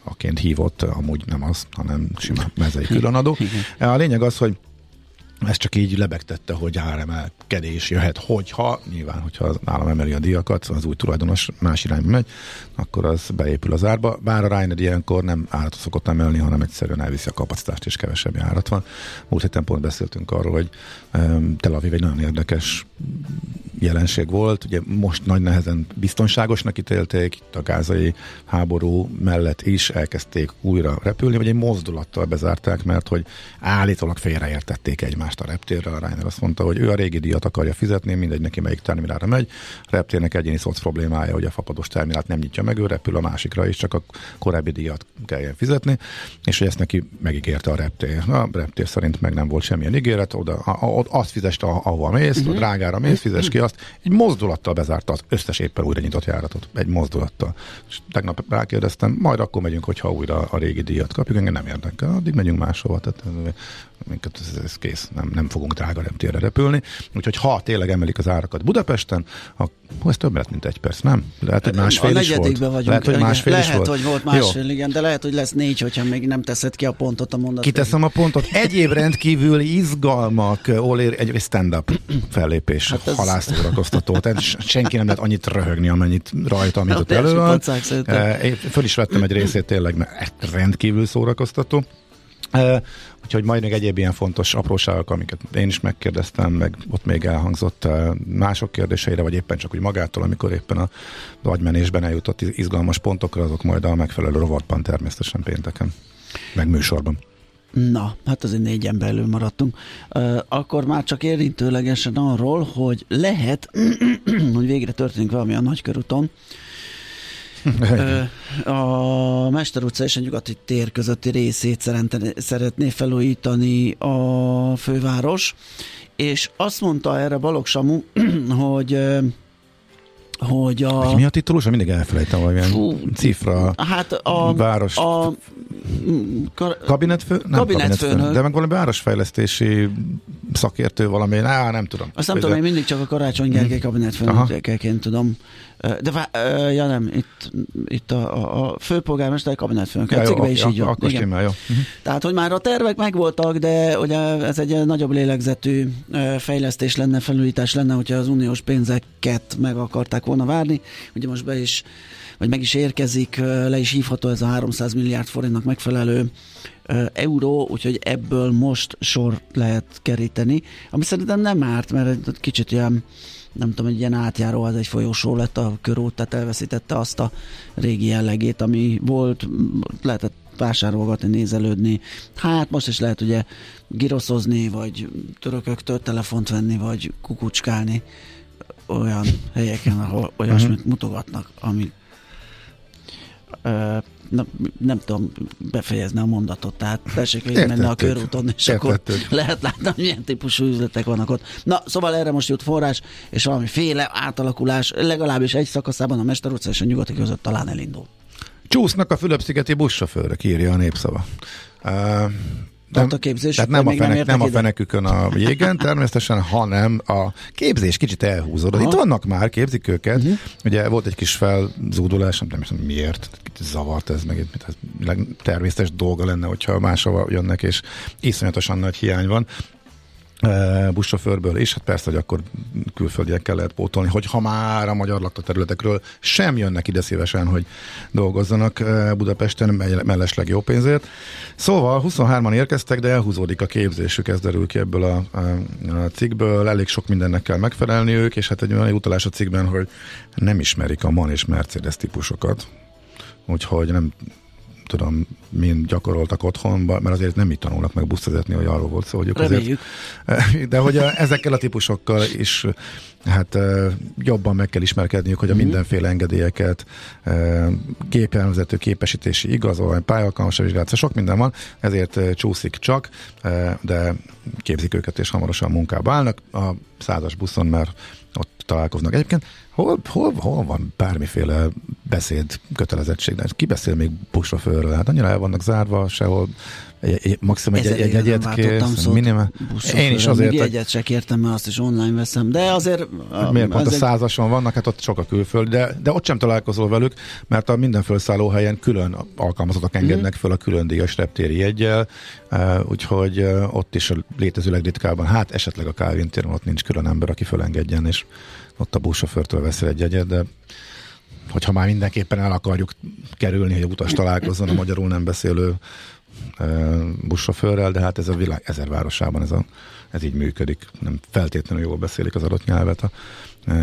aként hívott, amúgy nem az, hanem simán mezei különadó. A lényeg az, hogy ez csak így lebegtette, hogy áremelkedés jöhet, hogyha, nyilván, hogyha az állam emeli a díjakat, az új tulajdonos más irányba megy, akkor az beépül az árba. Bár a Ryanair ilyenkor nem áratot szokott emelni, hanem egyszerűen elviszi a kapacitást, és kevesebb árat van. Múlt héten pont beszéltünk arról, hogy um, Tel Aviv egy nagyon érdekes jelenség volt. Ugye most nagy nehezen biztonságosnak ítélték, itt a gázai háború mellett is elkezdték újra repülni, vagy egy mozdulattal bezárták, mert hogy állítólag félreértették egymást a reptérrel. A Reiner azt mondta, hogy ő a régi díjat akarja fizetni, mindegy neki melyik terminálra megy. A reptérnek egyéni szoc problémája, hogy a fapados terminált nem nyitja meg, ő repül a másikra is, csak a korábbi díjat kelljen fizetni, és hogy ezt neki megígérte a reptér. A reptér szerint meg nem volt semmilyen ígéret, oda, a, a, azt fizest, ahova mész, uh-huh. drágára mész, fizes ki azt. Egy mozdulattal bezárta az összes éppen újra nyitott járatot. Egy mozdulattal. És tegnap rákérdeztem, majd akkor megyünk, hogyha újra a régi díjat kapjuk, engem nem érdekel, addig megyünk máshova. Tehát minket ez, ez kész, nem, nem fogunk drága reptérre repülni. Úgyhogy ha tényleg emelik az árakat Budapesten, akkor ez több lett, mint egy perc, nem? Lehet, hogy másfél a is volt. Vagyunk. Lehet, hogy másfél lehet, is volt. hogy volt másfél, Jó. igen, de lehet, hogy lesz négy, hogyha még nem teszed ki a pontot a mondat. Kiteszem a pontot. Egyéb rendkívül izgalmak, Olér, egy stand-up fellépés, hát ez... halászórakoztató. Tehát senki nem lehet annyit röhögni, amennyit rajta, amit ott elő van. Föl is vettem egy részét tényleg, mert rendkívül szórakoztató. Uh, úgyhogy majd még egyéb ilyen fontos apróságok, amiket én is megkérdeztem, meg ott még elhangzott mások kérdéseire, vagy éppen csak úgy magától, amikor éppen a agymenésben eljutott izgalmas pontokra, azok majd a megfelelő rovatban természetesen pénteken, meg műsorban. Na, hát azért négyen belül maradtunk. Akkor már csak érintőlegesen arról, hogy lehet, hogy végre történik valami a nagykörúton, a Mester utca és a nyugati tér közötti részét szeretné felújítani a főváros, és azt mondta erre Balogh Samu, hogy hogy a... Mi a titulus? Mindig elfelejtem valamilyen Fú, cifra. Hát a... Város... A, kar, kabinetfő? Nem kabinetfőnök. De meg valami városfejlesztési szakértő valami, á, nem tudom. Azt nem tudom, én mindig csak a Karácsony Gergely mhm. kabinetfőnökeként tudom. De vá, ja nem, itt, itt a, a, a főpolgármester kabinetfőnök. Ja, a cikkben is így van. Akkor stimmel, jó. Uh-huh. Tehát, hogy már a tervek megvoltak, de ugye ez egy nagyobb lélegzetű fejlesztés lenne, felújítás lenne, hogyha az uniós pénzeket meg akarták volna várni. Ugye most be is vagy meg is érkezik, le is hívható ez a 300 milliárd forintnak megfelelő euró, úgyhogy ebből most sor lehet keríteni, ami szerintem nem árt, mert egy kicsit ilyen nem tudom, egy ilyen átjáró, az egy folyosó lett a körút, tehát elveszítette azt a régi jellegét, ami volt, lehetett vásárolgatni, nézelődni. Hát most is lehet ugye giroszozni, vagy törököktől telefont venni, vagy kukucskálni olyan helyeken, ahol olyasmit uh-huh. mutogatnak, ami nem, nem tudom befejezni a mondatot, tehát tessék menni a körúton, és Értettük. akkor lehet látni, milyen típusú üzletek vannak ott. Na, szóval erre most jut forrás, és valamiféle átalakulás, legalábbis egy szakaszában a Mester utca és a nyugati között talán elindul. Csúsznak a Fülöp-szigeti buszsofőrök, írja a népszava. Uh, nem, a képzés, tehát nem a, fenek, nem, nem a fenekükön a jégen természetesen, hanem a képzés kicsit elhúzódott. Itt vannak már, képzik őket. Uh-huh. Ugye volt egy kis felzúdulás, nem tudom miért, kicsit zavart ez, meg egy természetes dolga lenne, hogyha máshova jönnek, és iszonyatosan nagy hiány van. Buszsofőrből, és hát persze, hogy akkor külföldiekkel lehet pótolni, hogy ha már a magyar lakta területekről sem jönnek ide szívesen, hogy dolgozzanak Budapesten mellesleg jó pénzért. Szóval 23-an érkeztek, de elhúzódik a képzésük, ez derül ki ebből a, a cikkből, elég sok mindennek kell megfelelni ők, és hát egy olyan utalás a cikkben, hogy nem ismerik a MAN és Mercedes típusokat, úgyhogy nem tudom, mind gyakoroltak otthon, mert azért nem itt tanulnak meg buszvezetni, hogy arról volt szó, hogy ők azért, de hogy ezekkel a típusokkal is hát jobban meg kell ismerkedniük, hogy a mhm. mindenféle engedélyeket, gépjárművezető képesítési igazolvány, pályalkalmas vizsgálat, sok minden van, ezért csúszik csak, de képzik őket, és hamarosan munkába állnak a százas buszon, mert ott találkoznak. Egyébként hol, hol, hol van bármiféle beszéd kötelezettség? Ki beszél még buszsofőrről? Hát annyira el vannak zárva, sehol egy, maximum egy, egy jegyet kérsz. Minimum. Én is azért. Egy jegyet se kértem, mert azt is online veszem, de azért... Miért pont a százason vannak, hát ott sok a külföld, de, de ott sem találkozol velük, mert a minden felszálló helyen külön alkalmazottak engednek mm. föl a külön díjas reptéri jegyel, úgyhogy ott is a létező legritkábban, hát esetleg a Calvin téren ott nincs külön ember, aki fölengedjen, és ott a buszsofőrtől veszel egy jegyet, de hogyha már mindenképpen el akarjuk kerülni, hogy utas találkozzon a magyarul nem beszélő buszsofőrrel, de hát ez a világ ezer városában ez, a, ez így működik. Nem feltétlenül jól beszélik az adott nyelvet a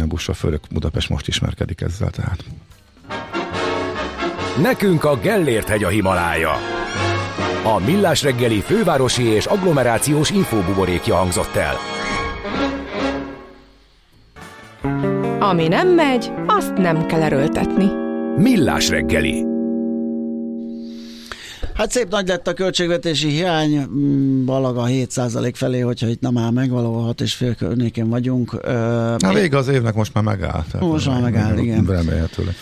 buszsofőrök. Budapest most ismerkedik ezzel, tehát. Nekünk a Gellért hegy a Himalája. A Millás reggeli fővárosi és agglomerációs infóbuborékja hangzott el. Ami nem megy, azt nem kell erőltetni. Millás reggeli. Hát szép nagy lett a költségvetési hiány, mm, valaga 7% felé, hogyha itt nem áll meg, valahol 6,5 környékén vagyunk. Na vége az évnek most már megáll. Most már megáll, igen. Remélhetőleg.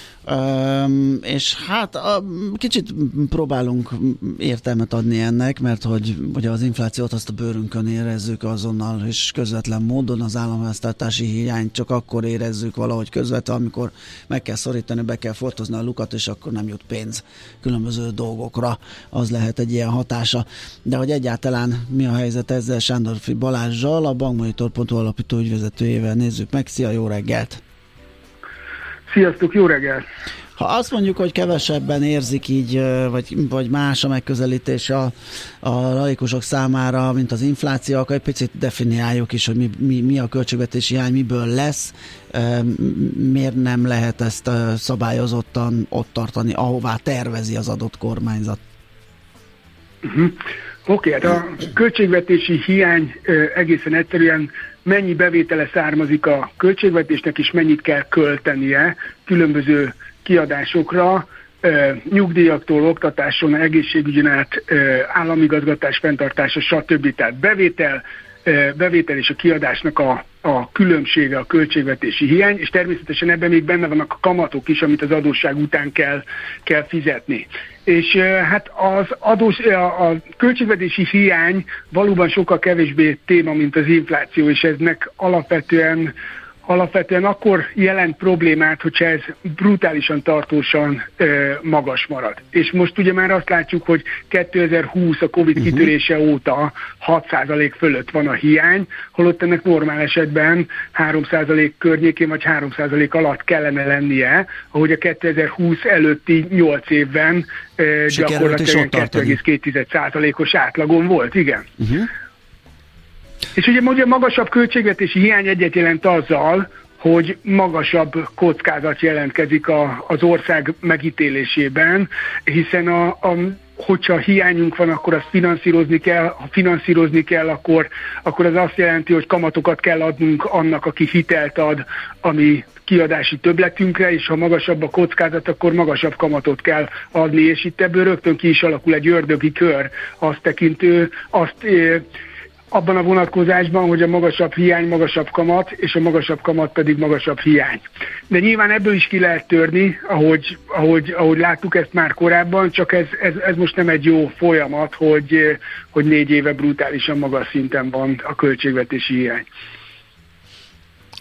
És hát a, kicsit próbálunk értelmet adni ennek, mert hogy ugye az inflációt azt a bőrünkön érezzük azonnal és közvetlen módon, az államháztartási hiányt csak akkor érezzük valahogy közvetlen, amikor meg kell szorítani, be kell fortozni a lukat, és akkor nem jut pénz különböző dolgokra. Az lehet egy ilyen hatása. De hogy egyáltalán mi a helyzet ezzel Sándorfi Balázsjal, a bankmonitor.hu alapító ügyvezetőjével nézzük meg. Szia, jó reggelt! Sziasztok, jó reggelt! Ha azt mondjuk, hogy kevesebben érzik így, vagy, vagy más a megközelítés a, a laikusok számára, mint az infláció, akkor egy picit definiáljuk is, hogy mi, mi, mi a költségvetési hiány, miből lesz, miért nem lehet ezt szabályozottan ott tartani, ahová tervezi az adott kormányzat. Uh-huh. Oké, okay, hát a költségvetési hiány egészen egyszerűen mennyi bevétele származik a költségvetésnek, és mennyit kell költenie különböző kiadásokra, nyugdíjaktól, oktatáson, egészségügyen át, államigazgatás fenntartása, stb. Tehát bevétel, bevétel és a kiadásnak a, a különbsége, a költségvetési hiány, és természetesen ebben még benne vannak a kamatok is, amit az adósság után kell, kell fizetni. És hát az adós, a, a költségvetési hiány valóban sokkal kevésbé téma, mint az infláció, és eznek alapvetően alapvetően akkor jelent problémát, hogyha ez brutálisan tartósan ö, magas marad. És most ugye már azt látjuk, hogy 2020 a Covid uh-huh. kitörése óta 6% fölött van a hiány, holott ennek normál esetben 3% környékén vagy 3% alatt kellene lennie, ahogy a 2020 előtti 8 évben ö, gyakorlatilag 2,2%-os átlagon volt, igen. Uh-huh. És ugye, ugye magasabb költségvetési hiány egyet jelent azzal, hogy magasabb kockázat jelentkezik a, az ország megítélésében, hiszen a, a hogyha hiányunk van, akkor azt finanszírozni kell, ha finanszírozni kell, akkor, akkor az azt jelenti, hogy kamatokat kell adnunk annak, aki hitelt ad, ami kiadási többletünkre, és ha magasabb a kockázat, akkor magasabb kamatot kell adni, és itt ebből rögtön ki is alakul egy ördögi kör, azt tekintő, azt abban a vonatkozásban, hogy a magasabb hiány magasabb kamat, és a magasabb kamat pedig magasabb hiány. De nyilván ebből is ki lehet törni, ahogy, ahogy, ahogy láttuk ezt már korábban, csak ez, ez, ez most nem egy jó folyamat, hogy, hogy négy éve brutálisan magas szinten van a költségvetési hiány.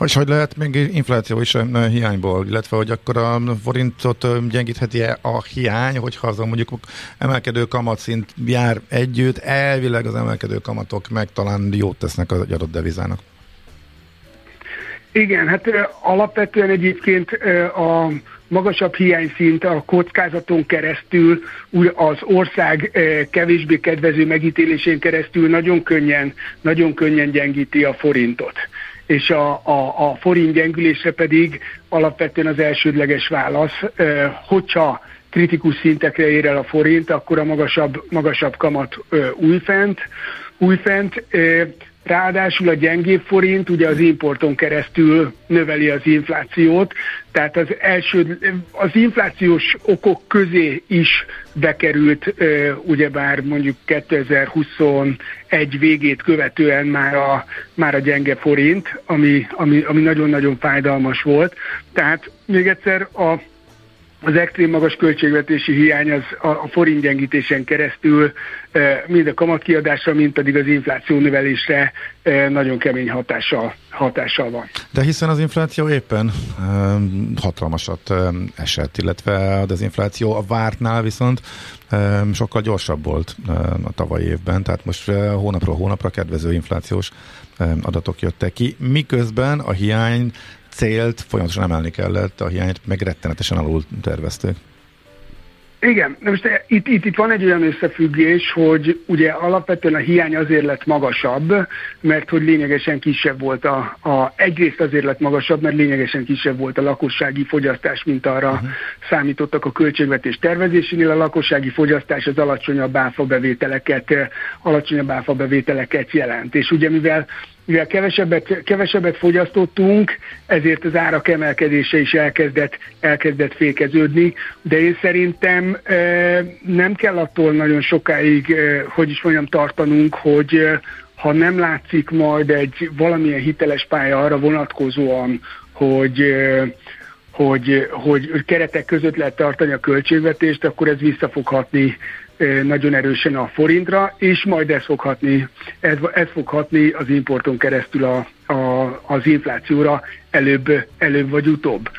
És hogy lehet még infláció is hiányból, illetve hogy akkor a forintot gyengítheti -e a hiány, hogyha az mondjuk emelkedő kamatszint jár együtt, elvileg az emelkedő kamatok meg talán jót tesznek az adott devizának. Igen, hát alapvetően egyébként a magasabb hiányszint a kockázaton keresztül, az ország kevésbé kedvező megítélésén keresztül nagyon könnyen, nagyon könnyen gyengíti a forintot és a, a, a forint gyengülésre pedig alapvetően az elsődleges válasz, hogyha kritikus szintekre ér el a forint, akkor a magasabb, magasabb kamat újfent, újfent Ráadásul a gyengébb forint ugye az importon keresztül növeli az inflációt, tehát az első, az inflációs okok közé is bekerült ugyebár mondjuk 2021 végét követően már a, már a gyenge forint, ami, ami, ami nagyon-nagyon fájdalmas volt. Tehát még egyszer a az extrém magas költségvetési hiány az a, forint gyengítésen keresztül mind a kamatkiadásra, mind pedig az infláció növelésre nagyon kemény hatással, hatással van. De hiszen az infláció éppen hatalmasat esett, illetve az infláció a vártnál viszont sokkal gyorsabb volt a tavalyi évben, tehát most hónapról hónapra kedvező inflációs adatok jöttek ki, miközben a hiány célt folyamatosan emelni kellett, a hiányt meg rettenetesen alul tervezték. Igen, de most itt, itt, itt van egy olyan összefüggés, hogy ugye alapvetően a hiány azért lett magasabb, mert hogy lényegesen kisebb volt a, a egyrészt azért lett magasabb, mert lényegesen kisebb volt a lakossági fogyasztás, mint arra uh-huh. számítottak a költségvetés tervezésénél. A lakossági fogyasztás az alacsonyabb áfabevételeket, alacsonyabb áfabevételeket jelent. És ugye mivel mivel kevesebbet, kevesebbet fogyasztottunk, ezért az árak emelkedése is elkezdett, elkezdett fékeződni, de én szerintem nem kell attól nagyon sokáig, hogy is mondjam, tartanunk, hogy ha nem látszik majd egy valamilyen hiteles pálya arra vonatkozóan, hogy hogy, hogy keretek között lehet tartani a költségvetést, akkor ez vissza fog hatni nagyon erősen a forintra, és majd ez fog hatni, ez, ez fog hatni az importon keresztül a, a, az inflációra előbb, előbb vagy utóbb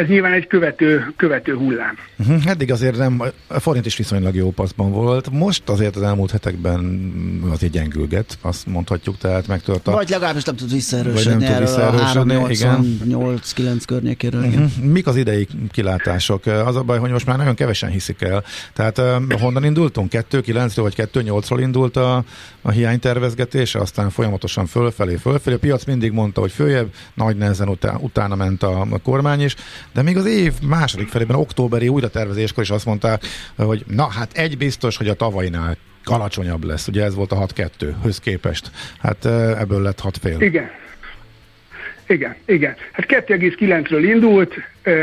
ez nyilván egy követő, követő hullám. Uh-huh. Eddig azért nem, a forint is viszonylag jó paszban volt. Most azért az elmúlt hetekben azért gyengülget, azt mondhatjuk, tehát megtört a... Vagy legalábbis nem tud visszaerősödni nem tud visszaerősödni, igen. 8-9 környékéről. Uh-huh. Mik az idei kilátások? Az a baj, hogy most már nagyon kevesen hiszik el. Tehát uh, honnan indultunk? 2-9-ről vagy 2-8-ról indult a, a hiánytervezgetése, aztán folyamatosan fölfelé, fölfelé. A piac mindig mondta, hogy följebb, nagy nehezen utá, utána ment a, a kormány is, de még az év második felében, októberi újratervezéskor is azt mondták, hogy na hát egy biztos, hogy a tavainál alacsonyabb lesz. Ugye ez volt a 6-2-höz képest. Hát ebből lett 6 fél. Igen. Igen, igen. Hát 2,9-ről indult,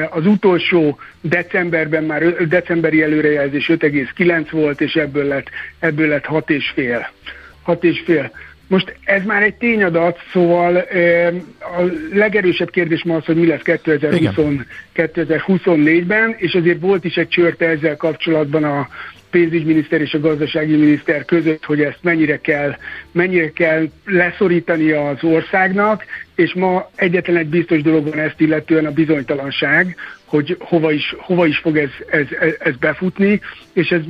az utolsó decemberben már decemberi előrejelzés 5,9 volt, és ebből lett, ebből lett 6,5. 6,5. Most ez már egy tényadat, szóval a legerősebb kérdés ma az, hogy mi lesz 2020, 2024-ben, és azért volt is egy csörte ezzel kapcsolatban a pénzügyminiszter és a gazdasági miniszter között, hogy ezt mennyire kell, mennyire kell leszorítani az országnak, és ma egyetlen egy biztos dolog van ezt illetően a bizonytalanság, hogy hova is, hova is fog ez, ez, ez befutni, és ez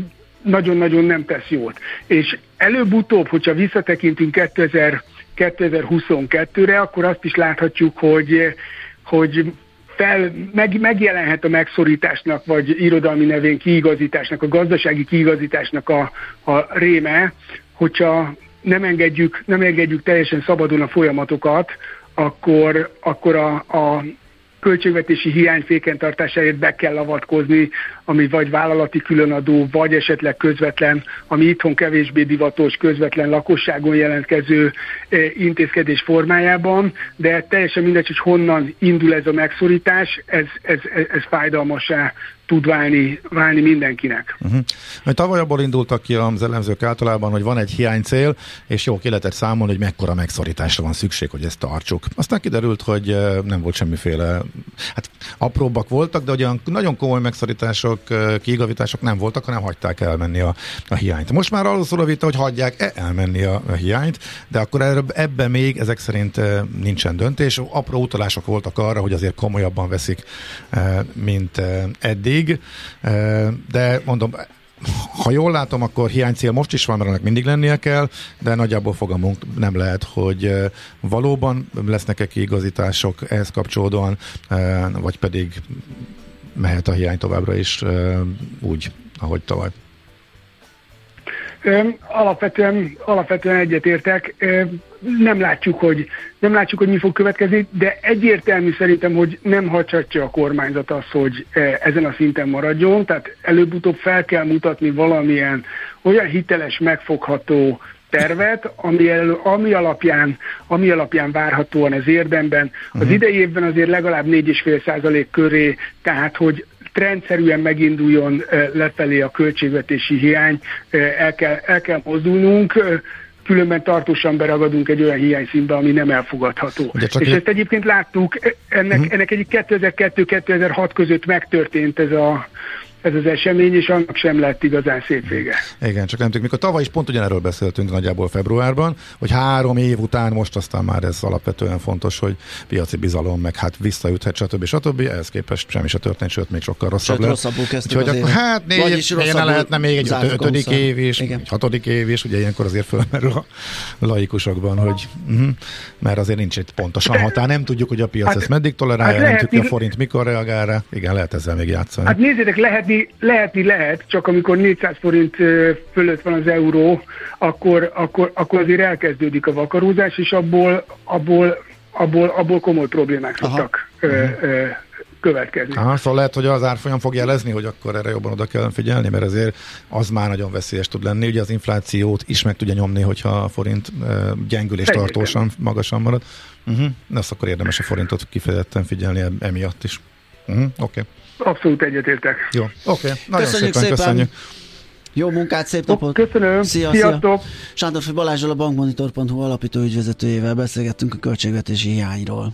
nagyon-nagyon nem tesz jót. És előbb-utóbb, hogyha visszatekintünk 2000, 2022-re, akkor azt is láthatjuk, hogy, hogy fel, meg, megjelenhet a megszorításnak, vagy irodalmi nevén kiigazításnak, a gazdasági kiigazításnak a, a réme, hogyha nem engedjük, nem engedjük teljesen szabadon a folyamatokat, akkor, akkor a, a költségvetési hiány fékentartásáért be kell avatkozni, ami vagy vállalati különadó, vagy esetleg közvetlen, ami itthon kevésbé divatos, közvetlen lakosságon jelentkező eh, intézkedés formájában, de teljesen mindegy, hogy honnan indul ez a megszorítás, ez, ez, ez, ez fájdalmasá tud válni, válni mindenkinek. Uh-huh. Tavaly abból indultak ki az elemzők általában, hogy van egy hiánycél, és jó, ki lehetett számolni, hogy mekkora megszorításra van szükség, hogy ezt tartsuk. Aztán kiderült, hogy eh, nem volt semmiféle, hát apróbbak voltak, de olyan nagyon komoly megszorítások, eh, kiigazítások nem voltak, hanem hagyták elmenni a, a hiányt. Most már arról szól a vita, hogy hagyják-e elmenni a, a hiányt, de akkor ebben még ezek szerint nincsen döntés. Apró utalások voltak arra, hogy azért komolyabban veszik, mint eddig de mondom, ha jól látom, akkor hiánycél most is van, mert ennek mindig lennie kell, de nagyjából fogalmunk nem lehet, hogy valóban lesznek-e kiigazítások ehhez kapcsolódóan, vagy pedig mehet a hiány továbbra is úgy, ahogy tavaly. Alapvetően, alapvetően egyetértek. Nem látjuk, hogy, nem látjuk, hogy mi fog következni, de egyértelmű szerintem, hogy nem hagyhatja a kormányzat azt, hogy ezen a szinten maradjon, tehát előbb-utóbb fel kell mutatni valamilyen olyan hiteles, megfogható tervet, ami, el, ami, alapján, ami alapján várhatóan az érdemben. Az uh-huh. idei évben azért legalább 4,5% köré, tehát hogy rendszerűen meginduljon lefelé a költségvetési hiány, el kell, el kell mozdulnunk. különben tartósan beragadunk egy olyan hiányszínbe, ami nem elfogadható. És egy... ezt egyébként láttuk, ennek, uh-huh. ennek egyik 2002-2006 között megtörtént ez a ez az esemény, és annak sem lett igazán szép vége. Igen, csak nem tudjuk, mikor tavaly is pont ugyanerről beszéltünk nagyjából februárban, hogy három év után most aztán már ez alapvetően fontos, hogy piaci bizalom, meg hát visszajuthat, stb. stb. Ehhez képest semmi se történt, sőt, még sokkal rosszabb lett. rosszabbul kezdtük Úgyhogy akkor hát négy, négy lehetne még egy ötödik év is, Igen. egy hatodik év is, ugye ilyenkor azért fölmerül a laikusokban, hogy uh-huh, mert azért nincs itt pontosan határ, nem tudjuk, hogy a piac hát, ezt meddig tolerálja, hát nem tudjuk, hogy a forint mikor reagál rá. Igen, lehet ezzel még játszani. Hát nézzétek, lehetni lehetni, lehet, csak amikor 400 forint fölött van az euró, akkor, akkor, akkor azért elkezdődik a vakarózás, és abból, abból, abból, abból komoly problémák szoktak ö, ö, következni. Aha, szóval lehet, hogy az árfolyam fog jelezni, hogy akkor erre jobban oda kell figyelni, mert azért az már nagyon veszélyes tud lenni. Ugye az inflációt is meg tudja nyomni, hogyha a forint gyengül és tartósan magasan marad. Uh-huh. Ezt akkor érdemes a forintot kifejezetten figyelni emiatt is. Uh-huh. Oké. Okay. Abszolút egyetértek. Jó, oké. Okay. Nagyon köszönjük szépen, szépen. köszönjük. Jó munkát, szép napot! Köszönöm! Szia, Sziasztok! Szia. Sándor Balázsral a bankmonitor.hu alapító ügyvezetőjével beszélgettünk a költségvetési hiányról.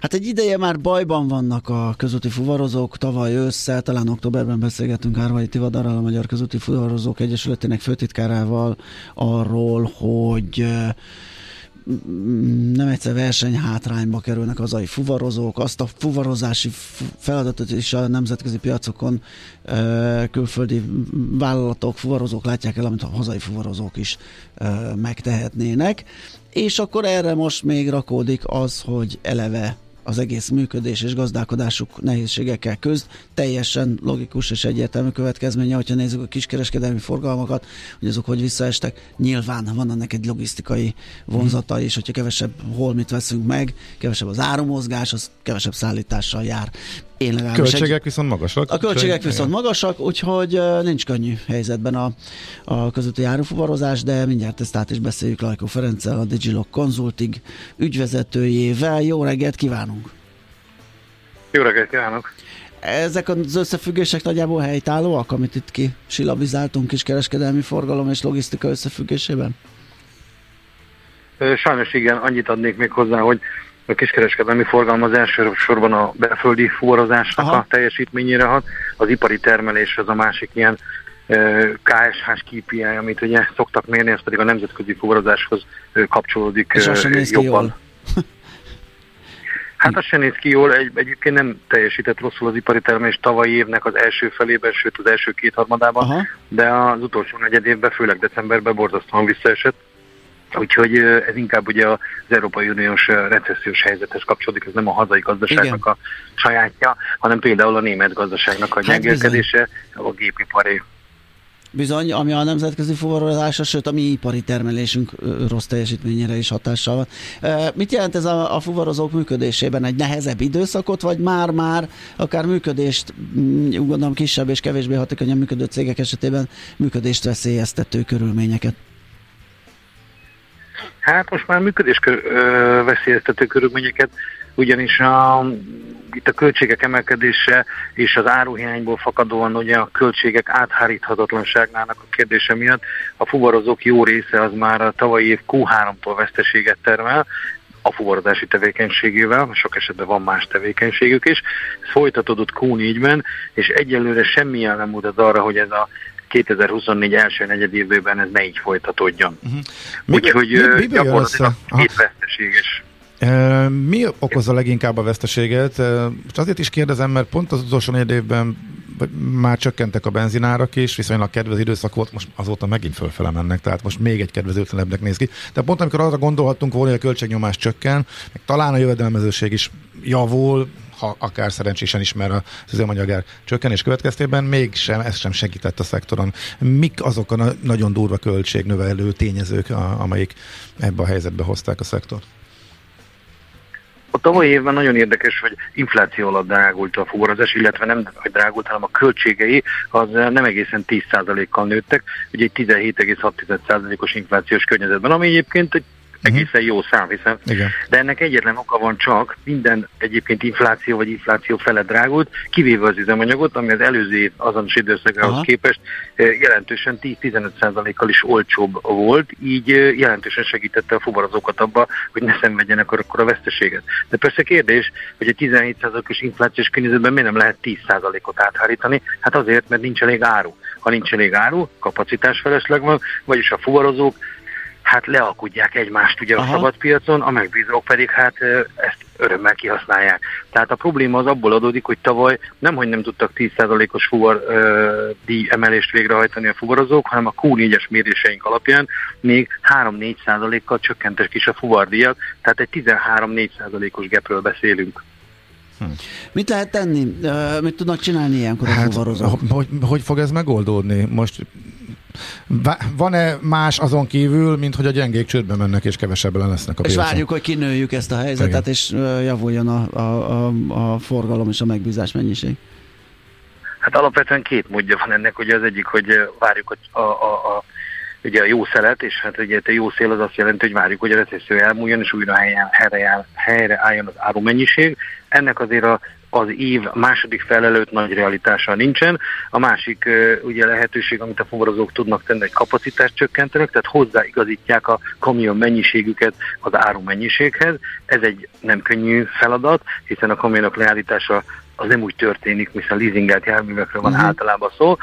Hát egy ideje már bajban vannak a közúti fuvarozók. Tavaly ősszel, talán októberben beszélgettünk Árvai Tivadarral, a Magyar Közúti Fuvarozók Egyesületének főtitkárával arról, hogy nem egyszer versenyhátrányba kerülnek hazai fuvarozók, azt a fuvarozási feladatot is a nemzetközi piacokon külföldi vállalatok, fuvarozók látják el, amit a hazai fuvarozók is megtehetnének. És akkor erre most még rakódik az, hogy eleve az egész működés és gazdálkodásuk nehézségekkel közt. Teljesen logikus és egyértelmű következménye, hogyha nézzük a kiskereskedelmi forgalmakat, hogy azok hogy visszaestek. Nyilván van ennek egy logisztikai vonzata is, hogyha kevesebb holmit veszünk meg, kevesebb az árumozgás, az kevesebb szállítással jár. Én költségek egy, viszont magasak. A költségek viszont magasak, úgyhogy nincs könnyű helyzetben a, a közötti árufuvarozás, de mindjárt ezt át is beszéljük Lajkó Ferenccel, a Digilog Consulting ügyvezetőjével. Jó reggelt kívánunk! Jó reggelt kívánok! Ezek az összefüggések nagyjából helytállóak, amit itt ki silabizáltunk is kereskedelmi forgalom és logisztika összefüggésében? Sajnos igen, annyit adnék még hozzá, hogy a kiskereskedelmi forgalom az elsősorban a belföldi fuvarozásnak Aha. a teljesítményére hat, az ipari termelés az a másik ilyen KSH-s Kípi, amit ugye szoktak mérni, ez pedig a nemzetközi fuvarozáshoz kapcsolódik És jobban. Jól. Hát az sem néz ki jól, egy, egyébként nem teljesített rosszul az ipari termelés tavalyi évnek az első felében, sőt az első kétharmadában, Aha. de az utolsó negyed évben, főleg decemberben borzasztóan visszaesett. Úgyhogy ez inkább ugye az Európai Uniós recessziós helyzethez kapcsolódik, ez nem a hazai gazdaságnak Igen. a sajátja, hanem például a német gazdaságnak a hát gyengélkedése, a gépipari Bizony, ami a nemzetközi fuvarozása, sőt a mi ipari termelésünk rossz teljesítményére is hatással van. Mit jelent ez a, a fuvarozók működésében? Egy nehezebb időszakot, vagy már-már akár működést, mm, gondolom kisebb és kevésbé hatékonyan működő cégek esetében működést veszélyeztető körülményeket? Hát most már működés veszélyeztető körülményeket, ugyanis a, itt a költségek emelkedése és az áruhiányból fakadóan ugye a költségek átháríthatatlanságnának a kérdése miatt a fuvarozók jó része az már a tavalyi év Q3-tól veszteséget termel, a fuvarozási tevékenységével, sok esetben van más tevékenységük is. Ez folytatódott Q4-ben, és egyelőre semmilyen nem mutat arra, hogy ez a 2024 első negyedévben ez ne így folytatódjon. Uh-huh. Úgyhogy mi, gyakorlatilag két veszteséges. Mi okozza leginkább a veszteséget? Most azért is kérdezem, mert pont az utolsó négy évben már csökkentek a benzinárak is, viszonylag kedvező időszak volt, most azóta megint fölfele mennek, tehát most még egy kedvezőtlenebbnek néz ki. De pont amikor arra gondolhattunk volna, hogy a költségnyomás csökken, meg talán a jövedelmezőség is javul, ha akár szerencsésen is, mert az üzemanyagár csökkenés következtében mégsem, ez sem segített a szektoron. Mik azok a nagyon durva költségnövelő tényezők, amelyik ebbe a helyzetbe hozták a szektort? A tavalyi évben nagyon érdekes, hogy infláció alatt drágult a fuvarozás, illetve nem, hogy drágult, hanem a költségei az nem egészen 10%-kal nőttek, ugye egy 17,6%-os inflációs környezetben, ami egyébként egy egészen jó szám, hiszen. Igen. De ennek egyetlen oka van csak, minden egyébként infláció vagy infláció felett drágult, kivéve az üzemanyagot, ami az előző év azonos időszakához Aha. képest eh, jelentősen 10-15%-kal is olcsóbb volt, így eh, jelentősen segítette a fuvarozókat abba, hogy ne szenvedjenek akkor a veszteséget. De persze kérdés, hogy a 17%-os inflációs környezetben miért nem lehet 10%-ot áthárítani? Hát azért, mert nincs elég áru. Ha nincs elég áru, kapacitás felesleg van, vagyis a fuvarozók hát lealkudják egymást ugye a Aha. szabad piacon, a megbízók pedig hát ezt örömmel kihasználják. Tehát a probléma az abból adódik, hogy tavaly nem, hogy nem tudtak 10%-os fuvar ö, díj emelést végrehajtani a fuvarozók, hanem a Q4-es méréseink alapján még 3-4%-kal csökkentek is a fuvardíjak, tehát egy 13-4%-os gapről beszélünk. Mit lehet tenni? Mit tudnak csinálni ilyenkor a Hát, fuvarozók? hogy, hogy fog ez megoldódni? Most van-e más azon kívül, mint hogy a gyengék csődbe mennek és kevesebben lesznek a És piacon? várjuk, hogy kinőjük ezt a helyzetet, Igen. és javuljon a, a, a, a forgalom és a megbízás mennyiség. Hát alapvetően két módja van ennek, ugye az egyik, hogy várjuk a, a, a ugye a jó szelet, és hát ugye a jó szél az azt jelenti, hogy várjuk, hogy a recesszió elmúljon, és újra helyen, helyre, helyre álljon az árumennyiség. Ennek azért a, az év második fel előtt nagy realitása nincsen. A másik ugye lehetőség, amit a fuvarozók tudnak tenni, hogy kapacitást csökkentenek, tehát hozzáigazítják a kamion mennyiségüket az árumennyiséghez. Ez egy nem könnyű feladat, hiszen a kamionok leállítása az nem úgy történik, hiszen leasingelt járművekről van Mhm. általában szó,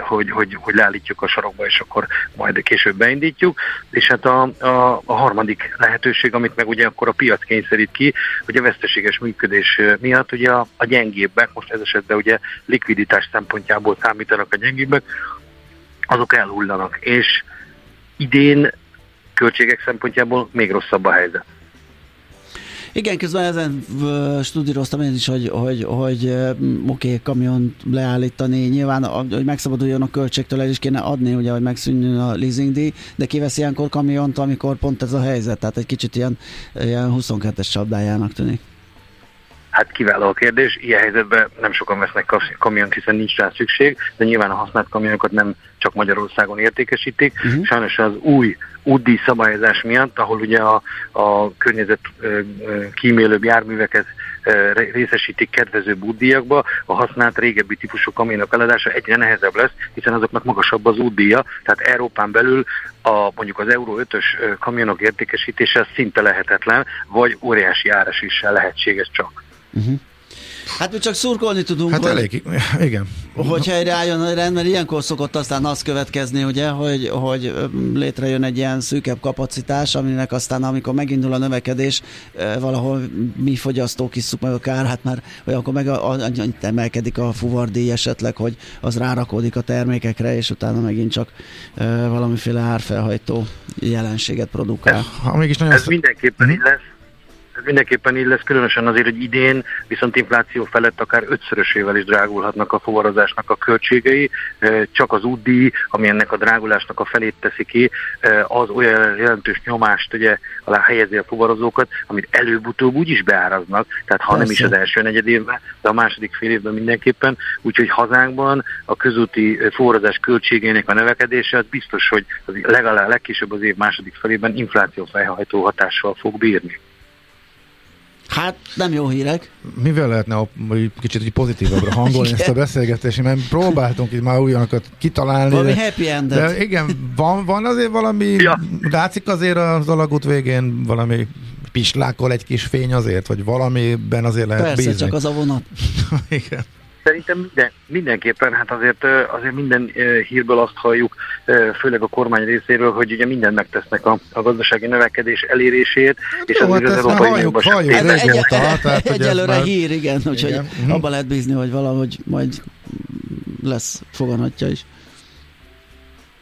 hogy, hogy, hogy leállítjuk a sarokba, és akkor majd később beindítjuk. És hát a, a, a harmadik lehetőség, amit meg ugye akkor a piac kényszerít ki, hogy a veszteséges működés miatt ugye a, a gyengébbek, most ez esetben ugye likviditás szempontjából számítanak a gyengébbek, azok elhullanak. És idén költségek szempontjából még rosszabb a helyzet. Igen, közben ezen studíroztam én is, hogy, hogy, hogy oké, okay, kamion leállítani, nyilván, hogy megszabaduljon a költségtől, el is kéne adni, ugye, hogy megszűnjön a leasingdíj, de kivesz ilyenkor kamiont, amikor pont ez a helyzet, tehát egy kicsit ilyen, ilyen 22-es csapdájának tűnik. Hát kiváló a kérdés. Ilyen helyzetben nem sokan vesznek kamiont, hiszen nincs rá szükség, de nyilván a használt kamionokat nem csak Magyarországon értékesítik. Uh-huh. Sajnos az új útdíj szabályozás miatt, ahol ugye a, a környezet kímélőbb járműveket részesítik kedvezőbb útdíjakba, a használt régebbi típusú kamionok eladása egyre nehezebb lesz, hiszen azoknak magasabb az útdíja, tehát Európán belül a, mondjuk az Euró 5-ös ö, kamionok értékesítése szinte lehetetlen, vagy óriási árasíssel lehetséges csak. Hát mi csak szurkolni tudunk, Hát hogy, elég, igen. hogy helyre álljon a rend, mert ilyenkor szokott aztán az következni, ugye, hogy, hogy létrejön egy ilyen szűkebb kapacitás, aminek aztán, amikor megindul a növekedés, valahol mi fogyasztók isszuk meg a kár, hát már olyankor meg a, a, emelkedik a fuvardíj esetleg, hogy az rárakódik a termékekre, és utána megint csak ö, valamiféle árfelhajtó jelenséget produkál. Ha mégis nagyon Ez sz- mindenképpen Mhm. így lesz. Mindenképpen így lesz, különösen azért, hogy idén viszont infláció felett akár ötszörösével is drágulhatnak a fuvarozásnak a költségei. Csak az útdíj, ami ennek a drágulásnak a felét teszi ki, az olyan jelentős nyomást ugye alá helyezi a fuvarozókat, amit előbb-utóbb úgy is beáraznak, tehát ha nem is az első negyed évben, de a második fél évben mindenképpen. Úgyhogy hazánkban a közúti fuvarozás költségének a növekedése az biztos, hogy legalább legkésőbb az év második felében infláció felhajtó hatással fog bírni. Hát nem jó hírek. mivel lehetne a, kicsit így pozitívabbra hangolni ezt a beszélgetést, mert próbáltunk itt már újanokat kitalálni. Valami de- happy endet. De igen, van, van azért valami. Ja. látszik azért az alagút végén valami pislákol egy kis fény azért, vagy valamiben azért lehet Persze, bízni. csak az a vonat. igen. Szerintem minden, mindenképpen, hát azért, azért minden hírből azt halljuk, főleg a kormány részéről, hogy ugye mindent megtesznek a, a gazdasági növekedés elérését, és jó, azért hát az már Európai Unióban sem halljuk rég- régóta, tehát, hogy ez Egyelőre már- hír, igen, úgyhogy Igen. Mhm. abban lehet bízni, hogy valahogy majd lesz foganatja is.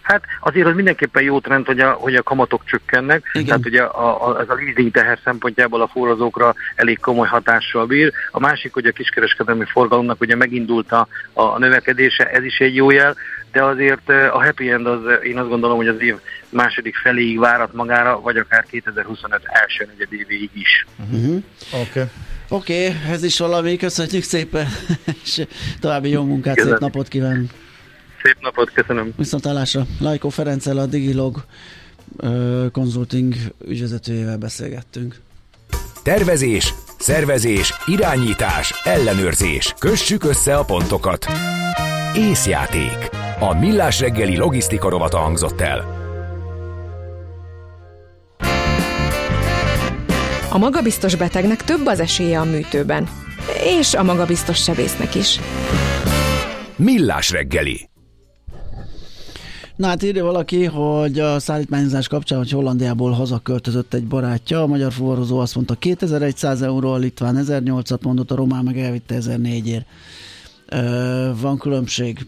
Hát azért az mindenképpen jó trend, hogy a, hogy a kamatok csökkennek, Igen. tehát ugye a, a, az a leasing teher szempontjából a forrazókra elég komoly hatással bír. A másik, hogy a kiskereskedelmi forgalomnak ugye megindult a, a növekedése, ez is egy jó jel, de azért a happy end az, én azt gondolom, hogy az év második feléig várat magára, vagy akár 2025 első negyedévéig is. Uh-huh. Oké. Okay. Oké, okay, ez is valami, köszönjük szépen, és további jó munkát, Köszönöm. szép napot kívánunk. Szép napot, köszönöm. Viszontlátásra. Lajkó Ferenccel a Digilog konzulting ügyvezetőjével beszélgettünk. Tervezés, szervezés, irányítás, ellenőrzés. Kössük össze a pontokat. Észjáték. A Millás reggeli logisztika rovata hangzott el. A magabiztos betegnek több az esélye a műtőben. És a magabiztos sebésznek is. Millás reggeli. Na hát írja valaki, hogy a szállítmányozás kapcsán, hogy Hollandiából hazaköltözött egy barátja, a magyar fuvarozó azt mondta 2100 euró, a litván 1800 mondott, a román meg elvitte 1004 ért. van különbség,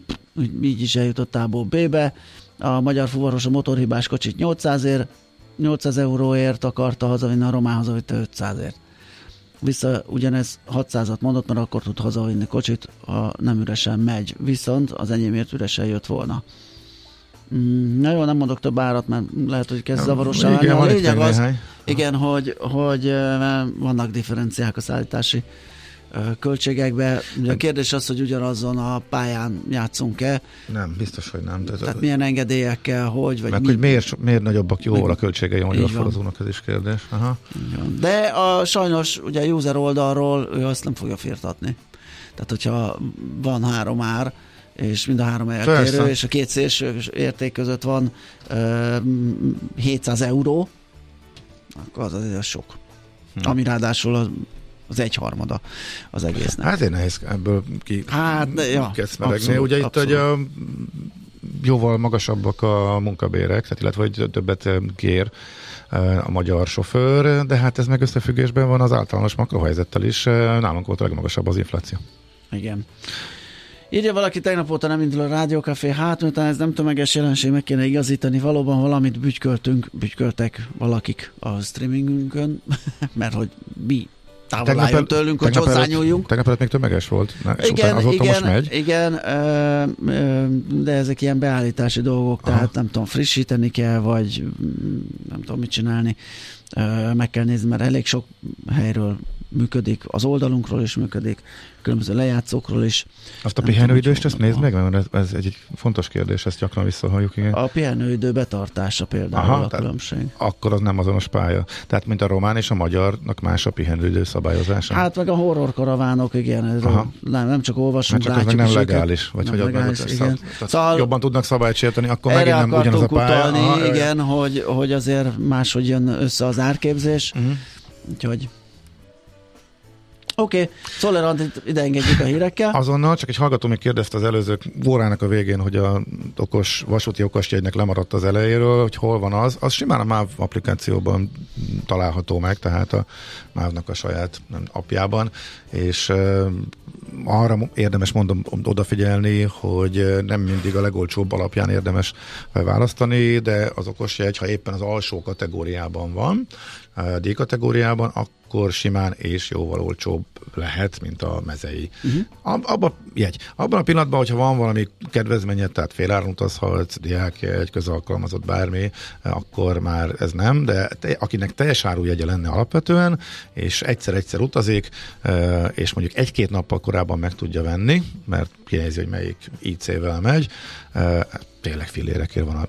így is eljutott A-ból B-be. A magyar fuvaros a motorhibás kocsit 800 ért, 800 euróért akarta hazavinni, a román hazavitte 500 ért. Vissza ugyanez 600-at mondott, mert akkor tud hazavinni kocsit, ha nem üresen megy. Viszont az enyémért üresen jött volna. Mm, na jó, nem mondok több árat, mert lehet, hogy kezd zavarosan válni. A lényeg az, igen, hogy, hogy vannak differenciák a szállítási költségekbe. Ugye a kérdés az, hogy ugyanazon a pályán játszunk-e. Nem, biztos, hogy nem. De Tehát milyen engedélyekkel, hogy? Vagy Meg mi... hogy miért, miért nagyobbak jóval a költségei a magyar ez is kérdés. Aha. De a, sajnos ugye a user oldalról ő azt nem fogja firtatni. Tehát, hogyha van három ár, és mind a három eltérő, Persze. és a két szélső érték között van uh, 700 euró, akkor az azért sok. Hm. Ami ráadásul az, az egyharmada az egésznek. Hát én nehéz ebből ki hát, ja, abszolút, Ugye itt abszolút. a jóval magasabbak a munkabérek, tehát illetve hogy többet kér a magyar sofőr, de hát ez meg összefüggésben van az általános makrohelyzettel is. Nálunk volt a legmagasabb az infláció. Igen. Írja valaki, tegnap óta nem indul a rádiókafé, hát miután ez nem tömeges jelenség, meg kéne igazítani, valóban valamit bütyköltünk, bütyköltek valakik a streamingünkön, mert hogy mi távol álljon tőlünk, hogy hozzányúljunk. Tegnap előtt még tömeges volt, Na, igen, után, azóta igen, most megy. Igen, de ezek ilyen beállítási dolgok, Aha. tehát nem tudom, frissíteni kell, vagy nem tudom mit csinálni, meg kell nézni, mert elég sok helyről működik, az oldalunkról is működik, különböző lejátszókról is. Azt a pihenőidőst, ezt nézd meg, mert ez, ez egy fontos kérdés, ezt gyakran visszahalljuk. Igen. A pihenőidő betartása például Aha, a különbség. Akkor az nem azonos pálya. Tehát, mint a román és a magyarnak más a pihenőidő szabályozása. Hát meg a horror karavánok, igen, nem, nem csak olvasunk, hát csak látjuk nem legális, vagy nem hogy legális, igen. Szab, szóval jobban tudnak szabályt sérteni, akkor megint nem ugyanaz a pálya. Utalni, Aha, igen, hogy, hogy azért máshogy jön össze az árképzés. Uh-huh. Úgyhogy Oké, okay. Szolerant ide engedjük a hírekkel. Azonnal, csak egy hallgató még kérdezte az előző órának a végén, hogy a okos, vasúti okosjegynek lemaradt az elejéről, hogy hol van az. Az simán a MÁV applikációban található meg, tehát a MÁV-nak a saját apjában, és uh, arra érdemes mondom odafigyelni, hogy nem mindig a legolcsóbb alapján érdemes választani, de az okosjegy, ha éppen az alsó kategóriában van, D kategóriában, akkor simán és jóval olcsóbb lehet, mint a mezei. Uh-huh. Abba, jegy. Abban a pillanatban, hogyha van valami kedvezményed, tehát féláron utazhatsz, diák, egy közalkalmazott bármi, akkor már ez nem, de te, akinek teljes árujegye lenne alapvetően, és egyszer-egyszer utazik, és mondjuk egy-két nappal korábban meg tudja venni, mert kinézi, hogy melyik IC-vel megy, tényleg fillérekért van a,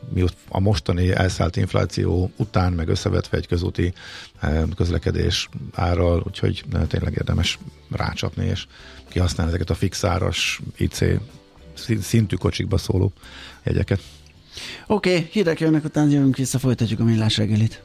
a mostani elszállt infláció után, meg összevetve egy közúti közlekedés árral, úgyhogy tényleg érdemes rácsapni, és kihasználni ezeket a fixáras IC szintű kocsikba szóló jegyeket. Oké, okay, hírek jönnek, után jövünk vissza, folytatjuk a millás reggelit.